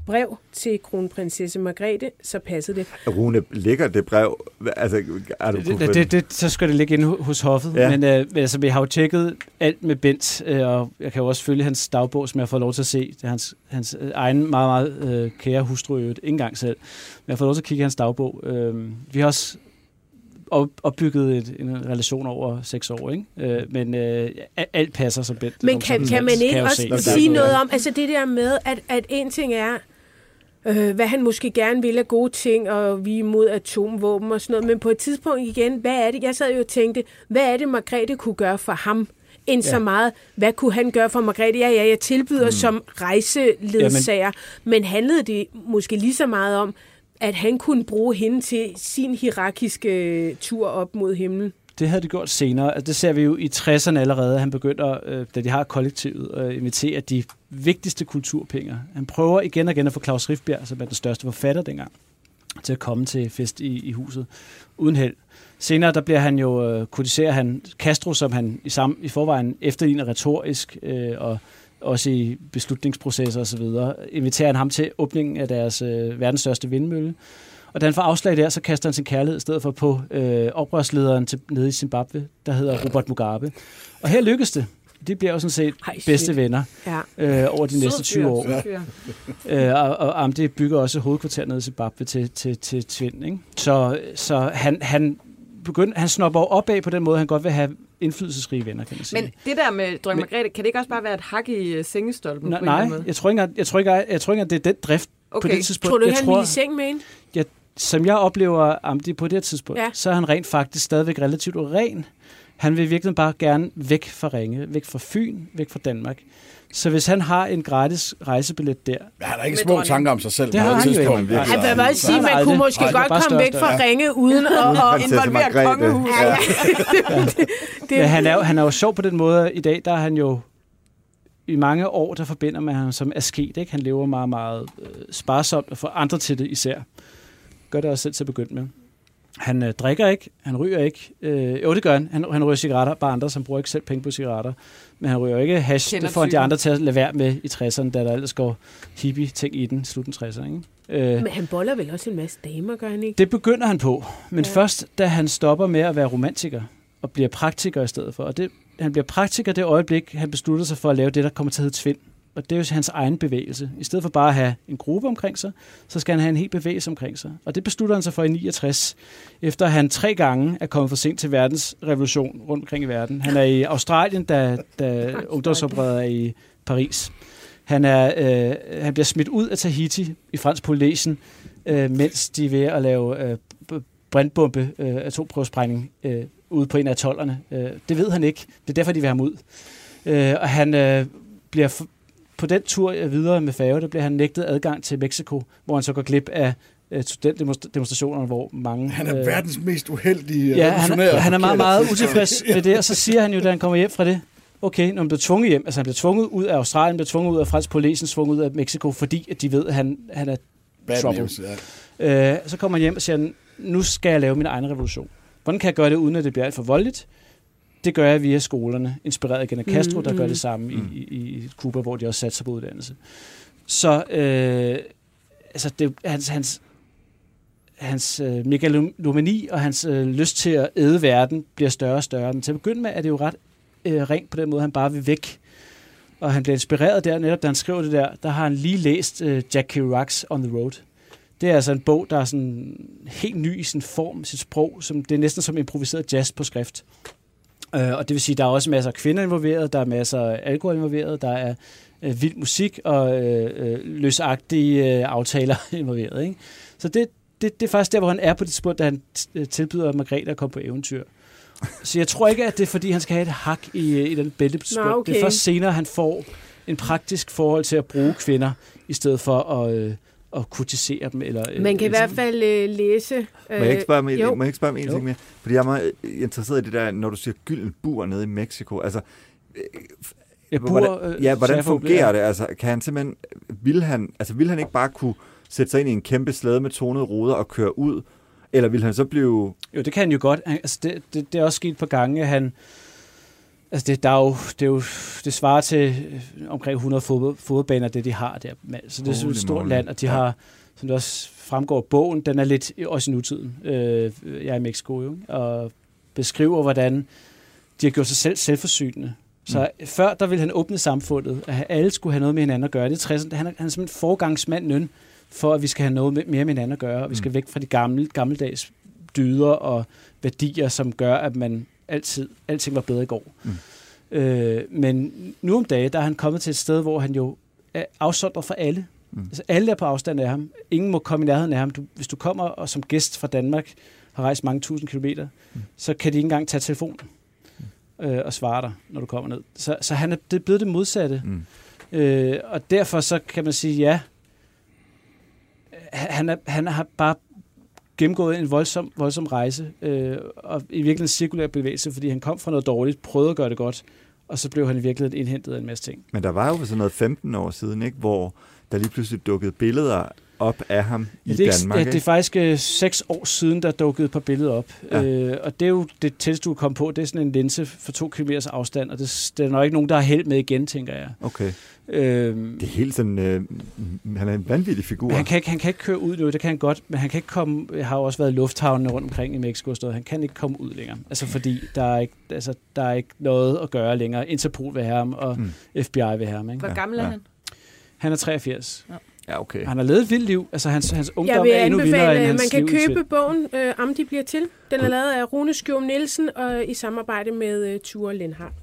brev til kronprinsesse Margrethe, så passede det. Rune, ligger det brev? Altså, er du Det, det, det, så skal det ligge inde hos hoffet. Ja. Men øh, altså, vi har jo tjekket alt med Bent, øh, og jeg kan jo også følge hans dagbog, som jeg har fået lov til at se. Det er hans, hans øh, egen meget, meget øh, kære hustru. Ikke engang selv. Men jeg har fået lov til at kigge i hans dagbog. Øh, vi har også op, opbygget et, en relation over seks år, ikke? Øh, men øh, alt passer som Bent. Men kan, kan man ikke jo også sige noget om, altså det der med, at, at en ting er, øh, hvad han måske gerne vil af gode ting, og vi er imod atomvåben og sådan noget, men på et tidspunkt igen, hvad er det, jeg sad jo og tænkte, hvad er det, Margrethe kunne gøre for ham? End ja. så Ja. meget, hvad kunne han gøre for Margrethe? Ja, ja, jeg tilbyder mm. som rejseledsager, men handlede det måske lige så meget om, at han kunne bruge hende til sin hierarkiske tur op mod himlen? Det havde de gjort senere. Altså, det ser vi jo i 60'erne allerede. Han begynder, øh, da de har kollektivet, øh, at invitere de vigtigste kulturpenger. Han prøver igen og igen at få Claus Riffbjerg, som er den største forfatter dengang, til at komme til fest i, i huset, uden held. Senere der bliver han jo, øh, kritiserer han Castro, som han i, sam, i forvejen efterligner retorisk, øh, og også i beslutningsprocesser osv. Inviterer han ham til åbningen af deres øh, verdens største vindmølle. Og da han får afslag der, så kaster han sin kærlighed i stedet for på øh, oprørslederen til, nede i Zimbabwe, der hedder Robert Mugabe. Og her lykkes det. De bliver jo sådan set Ej, shit. bedste venner Ja. øh, over de næste 20 år. Sød fyr. Øh, og, og Amdi bygger også hovedkvarter nede i Zimbabwe til, til, til Tvind. Ikke? Så, så han, han, begynder, han snopper opad på den måde, han godt vil have indflydelsesrige venner, kan man sige. Men det der med Men- Margrethe, kan det ikke også bare være et hak i øh, sengestolpen? Nå, på en nej, jeg tror ikke, jeg tror ikke, jeg tror ikke, at det er den drift Okay. på det tidspunkt. Tror du jeg han tror, ville i seng med hende? Som jeg oplever Amdi på det her tidspunkt, Ja. ja. så er han rent faktisk stadigvæk relativt ren. Han vil virkelig bare gerne væk fra Ringe, væk fra Fyn, væk fra Danmark. Så hvis han har en gratis rejsebillet der, Ja, han har ikke små dronning. tanker om sig selv. Det på han jo tidspunkt. Ej, jeg vil bare sige, man kunne det- måske det godt komme væk større, fra Ringe uden at... Prinsesse involvere Margrethe. kongehuset. Ja. det, Men han er, jo, han er jo sjov på den måde. I dag der er han jo i mange år, der forbinder man ham som asket. Ikke? Han lever meget, meget øh, sparsomt og får andre til det især. Gør det også selv til at begynde med. Han øh, drikker ikke, han ryger ikke. Øh, jo, det gør han. han. Han ryger cigaretter, bare andre, som bruger ikke selv penge på cigaretter. Men han ryger ikke hash. Kender Det får de andre til at lade være med i 60'erne, da der ellers går hippie-ting i den, slutten 60'erne. Ikke? Øh, men han boller vel også en masse damer, gør han ikke? det begynder han på, men ja. først da han stopper med at være romantiker og bliver praktiker i stedet for. Og det, han bliver praktiker det øjeblik, han beslutter sig for at lave det, der kommer til at hedde Tvind. Og det er jo hans egen bevægelse. I stedet for bare at have en gruppe omkring sig, så skal han have en hel bevægelse omkring sig. Og det beslutter han sig for i 69, efter han tre gange er kommet for sent til verdens revolution rundt omkring i verden. Han er i Australien, da, da ungdomsoprøret er i Paris. Han, er, øh, han bliver smidt ud af Tahiti i fransk Polynesien, øh, mens de er ved at lave øh, brandbombe, øh, atomprøvesprængning øh, ude på en af atollerne. Øh, det ved han ikke. Det er derfor, de vil have ham ud. Øh, og han øh, bliver på den tur øh, videre med færge, der bliver han nægtet adgang til Mexico, hvor han så går glip af øh, studentdemonstrationerne, hvor mange... Han er øh, verdens mest uheldige Ja, han, er- han er meget, meget utilfreds med det, og så siger han jo, da han kommer hjem fra det, okay, når han bliver tvunget hjem, altså han bliver tvunget ud af Australien, bliver tvunget ud af fransk polisen, tvunget ud af Mexico, fordi at de ved, at han, han er Bad trouble. news, ja. Øh, så kommer han hjem og siger, nu skal jeg lave min egen revolution. Hvordan kan jeg gøre det, uden at det bliver alt for voldeligt? Det gør jeg via skolerne, inspireret af Castro, der gør det samme i, i, i Cuba, hvor de også satte sig på uddannelse. Så øh, altså det, hans, hans, hans øh, megalomani og hans øh, lyst til at æde verden bliver større og større. Men til at begynde med er det jo ret øh, rent på den måde, han bare vil væk. Og han bliver inspireret der, netop da han skriver det der, der har han lige læst øh, Jack Kerouac's On the Road. Det er altså en bog, der er sådan helt ny i sin form, sit sprog, som det er næsten som improviseret jazz på skrift. Øh, og det vil sige, der er også masser af kvinder involveret, der er masser af alkohol involveret, der er øh, vild musik og øh, øh, løsagtige øh, aftaler involveret. Ikke? Så det, det, det er faktisk der, hvor han er på det spor, da han øh, tilbyder Margrethe at komme på eventyr. Så jeg tror ikke, at det er, fordi han skal have et hak i, øh, i den bæltespurt. Okay. Det er først senere, han får en praktisk forhold til at bruge kvinder, i stedet for at, øh, at kritisere dem. Eller, øh, Man kan i hvert fald øh, læse... Må jeg ikke spørge om, jo. må jeg ikke spørge om en Jo. ting mere? Fordi jeg er meget interesseret i det der, når du siger gylden bur nede i Mexico. Altså, Ja, hvordan, øh, ja, hvordan Schaffo bliver- fungerer det? Altså, kan han simpelthen, vil han, altså, vil han ikke bare kunne sætte sig ind i en kæmpe slæde med tonede ruder og køre ud? Eller vil han så blive... Jo, det kan han jo godt. Han- Altså, det, det, det er også sket på gange, at han... Altså, det, der er jo, det, er jo, det svarer til øh, omkring 100 fodbold, fodboldbaner, det de har der. Så det er sådan et stort moly. land, og de Ja. har, som det også fremgår af bogen, den er lidt også i nutiden. Øh, jeg er i Mexico, jo, og beskriver, hvordan de har gjort sig selv selvforsynende. Så mm. før, der ville han åbne samfundet, at alle skulle have noget med hinanden at gøre. Det er 60'erne. Han er, han er simpelthen forgangsmand nøn, for at vi skal have noget med, mere med hinanden at gøre, og vi skal Mm. væk fra de gamle, gammeldags dyder og værdier, som gør, at man altid, alting var bedre i går. Mm. Øh, men nu om dagen, der er han kommet til et sted, hvor han jo er afsondret fra alle. Mm. Mm. Altså, alle er på afstand af ham. Ingen må komme i nærheden af ham. Du, hvis du kommer og som gæst fra Danmark, har rejst mange tusind kilometer, Mm. mm. så kan de ikke engang tage telefonen øh, og svare dig, når du kommer ned. Så, så han er det er blevet det modsatte. Mm. Øh, og derfor så kan man sige, ja, han, er, han har bare gennemgået en voldsom, voldsom rejse, øh, og i virkeligheden en cirkulær bevægelse, fordi han kom fra noget dårligt, prøvede at gøre det godt, og så blev han i virkeligheden indhentet af en masse ting. Men der var jo sådan noget 15 år siden, ikke? hvor der lige pludselig dukkede billeder op af ham i det, er, Danmark. ja, det er faktisk øh, seks år siden, der dukkede et par billeder op. Ja. Øh, og det er jo det tætteste, du kom på. Det er sådan en linse for to kilometers afstand, og det, det er nok ikke nogen, der har held med igen, tænker jeg. Okay. Øh, Det er helt sådan... Øh, han er en vanvittig figur. Han kan, ikke, han kan ikke køre ud nu, det kan han godt, men han kan ikke komme, jeg har jo også været i lufthavnene rundt omkring i Mexico og han kan ikke komme ud længere. Altså fordi der er ikke, altså, der er ikke noget at gøre længere. Interpol vil have ham, og Mm. FBI vil have ham. Ikke? Hvor gammel er ja. han? Han er 83. Ja, okay. Han har levet et vildt liv. Altså hans, hans Jeg ungdom vil er endnu vildere end hans man kan købe Svend. bogen øh, Om de bliver til. Den er lavet af Rune Skjum Nielsen og i samarbejde med øh, Ture Lindhardt.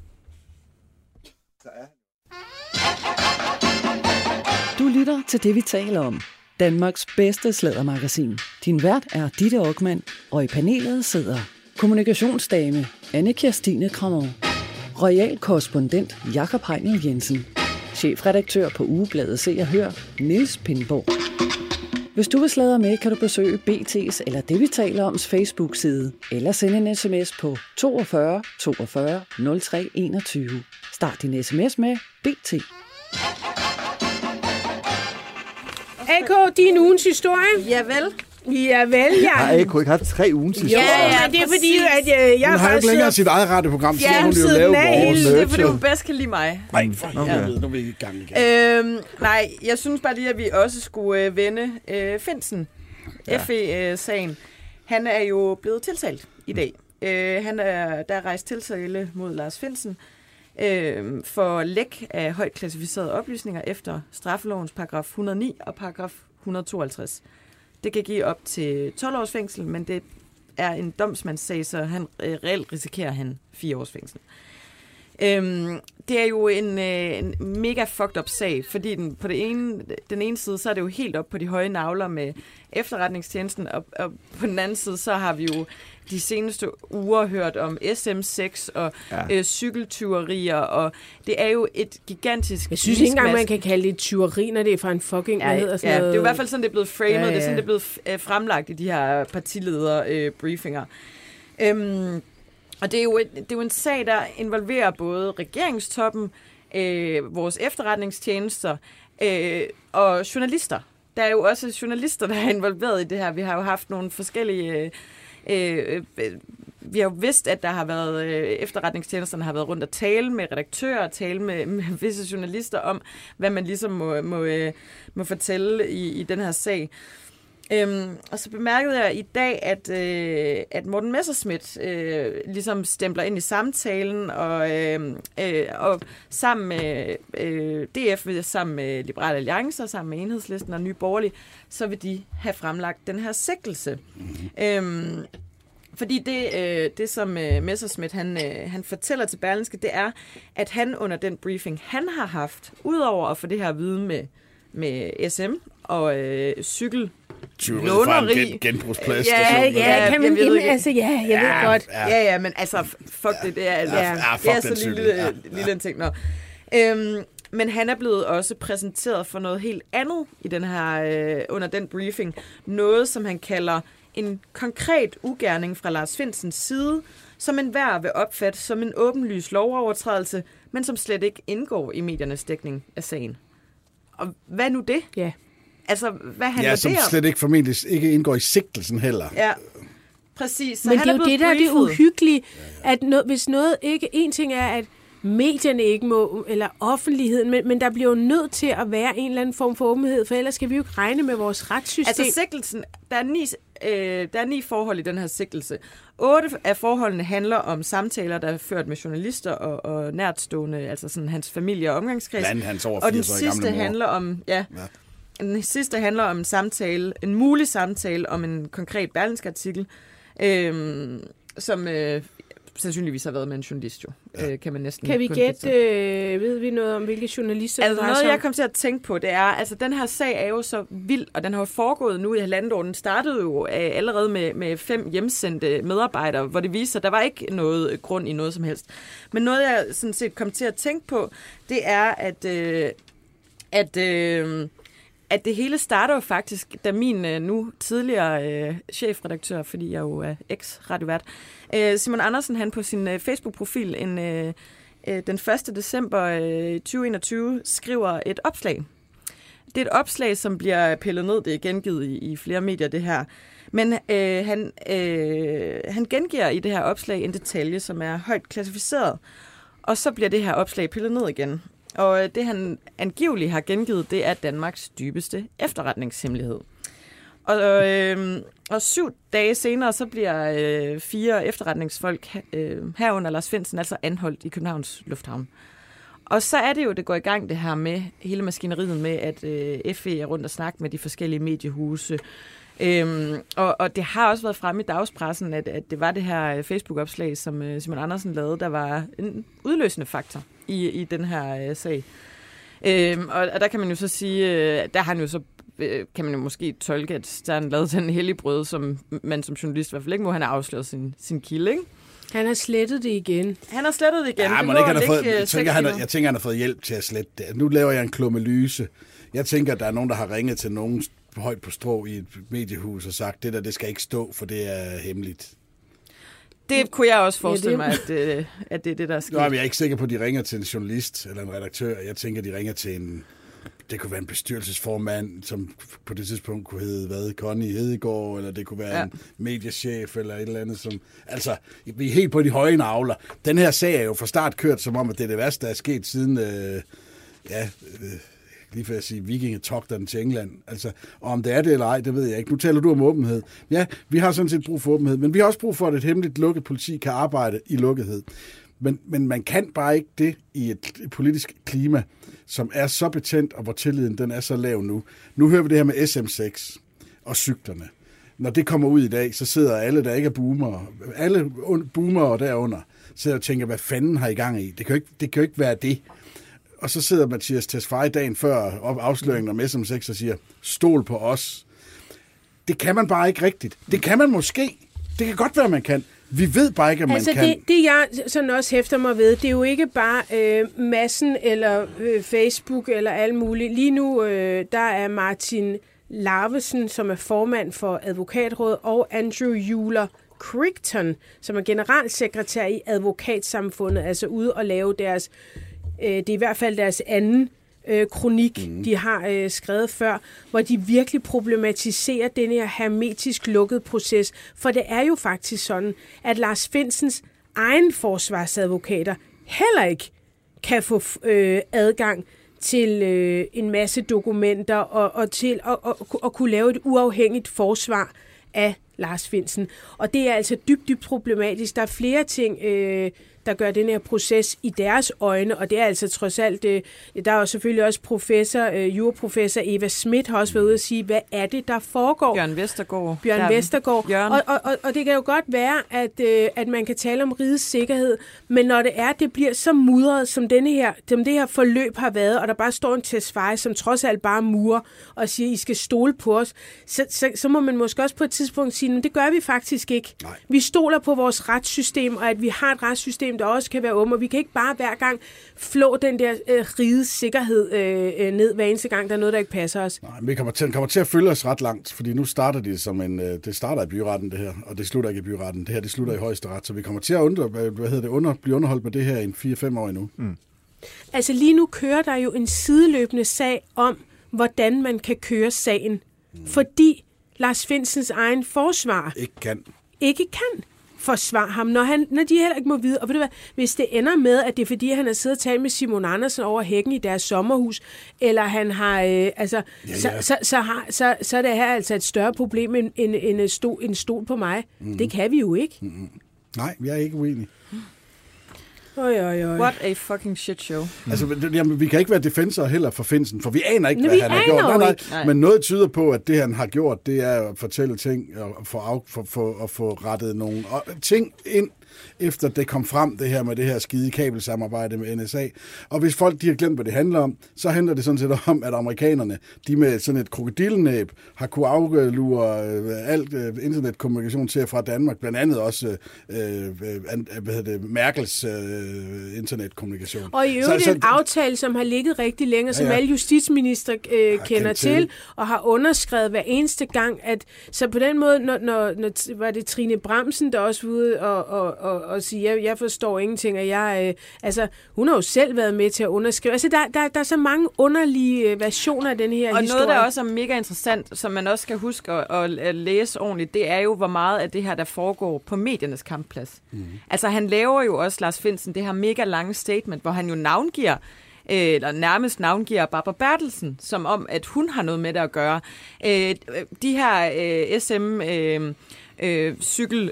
Du lytter til det, vi taler om. Danmarks bedste slædermagasin. Din vært er Ditte Aukmann, og i panelet sidder kommunikationsdame Anne Kirstine Krammer, royal korrespondent Jakob Heinel Jensen, chefredaktør på ugebladet Se og Hør, Niels Pindborg. Hvis du vil sladre med, kan du besøge BT's eller det, vi taler oms Facebook-side, eller sende en sms på 42 42 03 21. Start din sms med BT. AK, din ugens historie. Ja vel. Ja vel, ja. Har AK ikke haft tre ugens historie? Ja, ja, det er fordi, at øh, jeg Hun har jo ikke længere sit eget radioprogram, så Ja, hun jo lave vores. hele- Det er fordi, hun bedst kan lide mig. Nej, for Okay. helvede, nu er vi i gang igen. Øhm, nej, jeg synes bare lige, at vi også skulle øh, vende øh, Finsen. Ja. FE-sagen. Han er jo blevet tiltalt i dag. Øh, han er, der er rejst tiltale mod Lars Finsen øh, for læk af højt klassificerede oplysninger efter straffelovens paragraf 109 og paragraf 152. Det kan give op til 12 års fængsel, men det er en domsmandssag, så han øh, reelt risikerer han 4 års fængsel. Øhm, det er jo en, øh, en mega fucked up sag, fordi den, på det ene, den ene side, så er det jo helt op på de høje navler med efterretningstjenesten, og, og på den anden side, så har vi jo de seneste uger hørt om SM6 og Ja. øh, cykeltyverier, og det er jo et gigantisk Jeg synes ikke engang, man kan kalde det et tyveri, når det er fra en fucking, Ja, hedder sådan ja, noget. det er i hvert fald sådan, det er blevet framed, Ja, ja, det er sådan, det er blevet øh, fremlagt i de her partileder-briefinger. Øhm, Og det er, jo, et- det er jo en sag, der involverer både regeringstoppen, øh, vores efterretningstjenester øh, og journalister. Der er jo også journalister, der er involveret i det her. Vi har jo haft nogle forskellige... Øh, Øh, øh, vi har jo vidst, at der har været øh, efterretningstjenesterne har været rundt og tale med redaktører, tale med, med visse journalister om, hvad man ligesom må, må, øh, må fortælle i, i den her sag. Øhm, og så bemærkede jeg i dag, at, øh, at Morten Messerschmidt øh, ligesom stempler ind i samtalen, og, øh, øh, og sammen med øh, DF, sammen med Liberale Alliance, og sammen med Enhedslisten og Nye Borgerlige, så vil de have fremlagt den her sigtelse. Mm-hmm. Øhm, fordi det, øh, det som øh, Messerschmidt han, øh, han fortæller til Berlinske, det er, at han under den briefing, han har haft, udover at få det her at vide med, med SM og øh, cykel Tyveri fra en Låneri. gen, genbrugsplads. Ja, Ja, ja, kan man give. Altså, ja, jeg ja, ved godt. Ja, ja, men altså, fuck det, det er, altså, Ja, ja, fuck det er så cykel, lille, ja. lille en ting. Nå. Øhm, men han er blevet også præsenteret for noget helt andet i den her, øh, under den briefing. Noget, som han kalder en konkret ugerning fra Lars Findsens side, som enhver vil opfatte som en åbenlys lovovertrædelse, men som slet ikke indgår i mediernes dækning af sagen. Og hvad nu det? Ja. Altså, hvad handler Ja, som det om? slet ikke formentlig ikke indgår i sigtelsen heller. Ja, præcis. Så Men han det er jo det, der er det uhyggelige, at no, hvis noget ikke... En ting er, at medierne ikke må, eller offentligheden, men, men der bliver jo nødt til at være en eller anden form for åbenhed, for ellers skal vi jo ikke regne med vores retssystem. Altså sigtelsen, der er, ni, øh, der er ni forhold i den her sigtelse. Otte af forholdene handler om samtaler, der er ført med journalister og, og nærtstående, altså sådan hans familie og omgangskreds. Blandt hans over og den 80 sidste gamle mor. handler om, ja, ja, den sidste handler om en samtale, en mulig samtale om en konkret berlinsk artikel, øhm, som øh, sandsynligvis har været med en journalist jo, ja. øh, kan man næsten kan vi gætte, øh, ved vi noget om, hvilke journalister Altså det noget, sig jeg om? kom til at tænke på, det er, altså den her sag er jo så vild, og den har jo foregået nu i halvandet år. Den startede jo øh, allerede med, med fem hjemsendte medarbejdere, hvor det viser sig, at der var ikke noget grund i noget som helst. Men noget, jeg sådan set kom til at tænke på, det er, at, øh, at, øh, at det hele starter jo faktisk, da min øh, nu tidligere øh, chefredaktør, fordi jeg jo er eks-radiovært, øh, Simon Andersen, han på sin øh, Facebook-profil en, øh, øh, den 1. december øh, 2021 skriver et opslag. Det er et opslag, som bliver pillet ned. Det er gengivet i, i flere medier, det her. Men øh, han, øh, han gengiver i det her opslag en detalje, som er højt klassificeret. Og så bliver det her opslag pillet ned igen. Og øh, det, han angiveligt har gengivet, det er Danmarks dybeste efterretningshemmelighed. Og, øh, og syv dage senere, så bliver øh, fire efterretningsfolk øh, herunder Lars Finsen altså anholdt i Københavns Lufthavn. Og så er det jo, det går i gang det her med hele maskineriet med, at øh, FE er rundt og snakker med de forskellige mediehuse. Øhm, og, og det har også været fremme i dagspressen, at, at det var det her øh, Facebook-opslag, som øh, Simon Andersen lavede, der var en udløsende faktor i, i den her øh, sag. Øhm, og, og der kan man jo så sige, øh, der har han jo så øh, kan man jo måske tolke, at der han lavet den hellige brød, som man som journalist i hvert fald ikke må, han har afsløret sin, sin kilde, ikke? Han har slettet det igen. Han har slettet det igen. Ja, Det ikke, han har fået, øh, jeg, tænker, han har, jeg tænker, han har fået hjælp til at slette det. Nu laver jeg en klummelyse. Jeg tænker, at der er nogen, der har ringet til nogen højt på strå i et mediehus og sagt, det der, det skal ikke stå, for det er hemmeligt. Det kunne jeg også forestille Ja, mig, det- at, øh, at det er det, der er sket. Nå, men jeg er ikke sikker på, at de ringer til en journalist eller en redaktør. Jeg tænker, at de ringer til en... Det kunne være en bestyrelsesformand, som på det tidspunkt kunne hedde, hvad, Connie Hedegaard, eller det kunne være ja. en mediechef, eller et eller andet, som... Altså, vi er helt på de høje navler. Den her sag er jo fra start kørt, som om, at det er det værste, der er sket siden... Øh, ja, øh, lige for at sige, vikingetogterne til England. Altså, og om det er det eller ej, det ved jeg ikke. Nu taler du om åbenhed. Ja, vi har sådan set brug for åbenhed, men vi har også brug for, at et hemmeligt lukket politi kan arbejde i lukkethed. Men, men man kan bare ikke det i et politisk klima, som er så betændt, og hvor tilliden den er så lav nu. Nu hører vi det her med SM6 og cyklerne. Når det kommer ud i dag, så sidder alle, der ikke er boomer, alle boomer derunder, sidder og tænker, hvad fanden har I gang i? Det kan jo ikke, det kan jo ikke være det. Og så sidder Mathias Tesfaye dagen før op afsløringen om SM6 og siger, stol på os. Det kan man bare ikke rigtigt. Det kan man måske. Det kan godt være, man kan. Vi ved bare ikke, om Altså man kan. det, det, jeg sådan også hæfter mig ved, det er jo ikke bare øh, massen eller øh, Facebook eller alt muligt. Lige nu, øh, der er Martin Larvesen, som er formand for Advokatrådet, og Andrew Juler Crichton, som er generalsekretær i advokatsamfundet, altså ude og lave deres, det er i hvert fald deres anden øh, kronik, mm. de har øh, skrevet før, hvor de virkelig problematiserer den her hermetisk lukket proces. For det er jo faktisk sådan, at Lars Finsens egen forsvarsadvokater heller ikke kan få øh, adgang til øh, en masse dokumenter og, og til at og, og kunne lave et uafhængigt forsvar af Lars Finsen. Og det er altså dybt, dybt problematisk. Der er flere ting, øh, der gør den her proces i deres øjne, og det er altså trods alt, øh, der er jo selvfølgelig også professor, øh, juraprofessor Eva Schmidt har også været ude at sige, hvad er det, der foregår? Bjørn Vestergaard. Bjørn Der- Vestergaard. Og, og, og, og det kan jo godt være, at, øh, at man kan tale om rigets sikkerhed, men når det er, det bliver så mudret, som, denne her, som det her forløb har været, og der bare står en Tesfaye, som trods alt bare murer og siger, I skal stole på os, så, så, så må man måske også på et tidspunkt sige, men det gør vi faktisk ikke. Nej. Vi stoler på vores retssystem, og at vi har et retssystem, der også kan være åbent, og vi kan ikke bare hver gang flå den der øh, rigets sikkerhed øh, øh, ned, hver eneste gang, der er noget, der ikke passer os. Nej, men det kommer til, kommer til at følge os ret langt, fordi nu starter det som en, øh, det starter i byretten det her, og det slutter ikke i byretten. Det her, det slutter i højesteret, så vi kommer til at under, hvad hedder det, under, blive underholdt med det her i en 4-5 år endnu. Mm. Altså lige nu kører der jo en sideløbende sag om, hvordan man kan køre sagen. Mm. Fordi Lars Finsens egen forsvar Ikke kan. ikke kan forsvare ham, når, han, når de heller ikke må vide. Og ved du hvad, hvis det ender med, at det er fordi, han har siddet og talt med Simon Andersen over hækken i deres sommerhus, eller han har, øh, altså, Ja, så, ja. så, så, har, så, så er det her altså et større problem end, end, end en, stol, en stol på mig. Mm. Det kan vi jo ikke. Mm. Nej, jeg er ikke uenig. Oj, oj, oj. What a fucking shit show. Mm. Altså, jamen, vi kan ikke være defensorer heller for Finsen, for vi aner ikke, Nå, hvad han har gjort. jo Nej, nej. Nej. Men noget tyder på, at det, han har gjort, det er at fortælle ting og få, af, for, for, at få rettet nogle og, ting ind, efter det kom frem, det her med det her skide kabelsamarbejde med NSA. Og hvis folk de har glemt, hvad det handler om, så handler det sådan set om, at amerikanerne, de med sådan et krokodillenæb, har kunne aflure øh, alt øh, internetkommunikation til fra Danmark, blandt andet også øh, øh, hvad hedder det, Merkels øh, internetkommunikation. Og i øvrigt Så- så- en aftale, som har ligget rigtig længe, og som Ja, ja. alle justitsminister øh, kender til, til. og har underskrevet hver eneste gang. At, så på den måde, når, når, når var det Trine Bramsen, der også var ude og, og, og, og sige, jeg, jeg forstår ingenting, og jeg, øh, altså, hun har jo selv været med til at underskrive. Altså, der, der, der er så mange underlige øh, versioner af den her Og historie. noget, der også er mega interessant, som man også skal huske at, at, at læse ordentligt, det er jo, hvor meget af det her, der foregår på mediernes kampplads. Mm. Altså, han laver jo også, Lars Finsen, det her mega lange statement, hvor han jo navngiver øh, eller nærmest navngiver Barbara Bertelsen, som om, at hun har noget med det at gøre. Øh, de her øh, SM øh, øh, cykel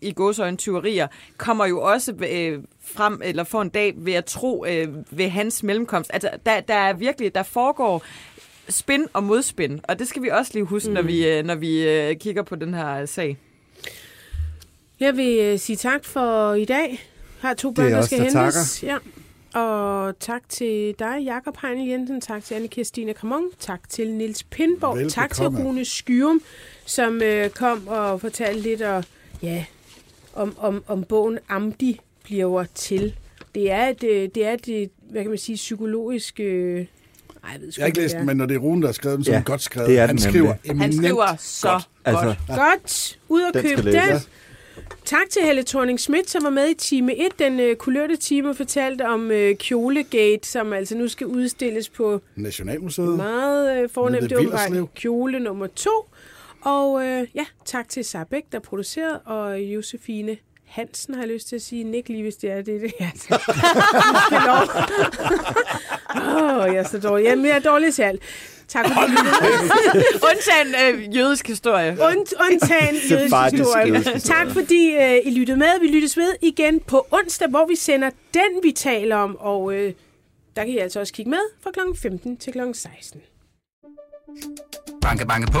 i godsøjne tyverier, kommer jo også øh, frem, eller får en dag ved at tro øh, ved hans mellemkomst. Altså, der, der er virkelig, der foregår spin og modspin, og det skal vi også lige huske, mm. når vi, øh, når vi øh, kigger på den her sag. Jeg vil øh, sige tak for i dag. Har to børn, der skal der hentes. Ja. Og tak til dig, Jakob Heinle Jensen. Tak til anne Kirstine Kramon. Tak til Nils Pindborg. Velbekomme. Tak til Rune Skyrum, som øh, kom og fortalte lidt og, ja, om, om, om bogen Amdi bliver til. Det er et, øh, det er et, øh, hvad kan man sige, psykologisk... Øh, ej, jeg ved sgu Jeg har ikke læst det den, men når det er Rune, der har skrevet den, så er Ja, den godt skrevet. det er han skriver Han skriver så godt. godt. Altså, Godt. Ud og Den køb skal den. læses. Tak til Helle thorning Schmidt, som var med i time 1, den øh, kulørte time, og fortalte om øh, Kjolegate, som altså nu skal udstilles på Nationalmuseet. meget øh, fornemt. Det Villerslev. kjole nummer to. Og øh, ja, tak til Sarbæk, der producerede, og Josefine Hansen, har jeg lyst til at sige. Nik lige, hvis det er det. det er. Åh, oh, jeg er så dårlig. Jamen, jeg er dårlig til alt. Tak for det. Undtagen øh, jødisk historie. Und, undtagen jødisk historie. jødisk historie. Tak fordi øh, I lyttede med. Vi lyttes ved igen på onsdag, hvor vi sender den, vi taler om. Og øh, der kan I altså også kigge med fra kl. 15 til kl. 16. Banke, banke på.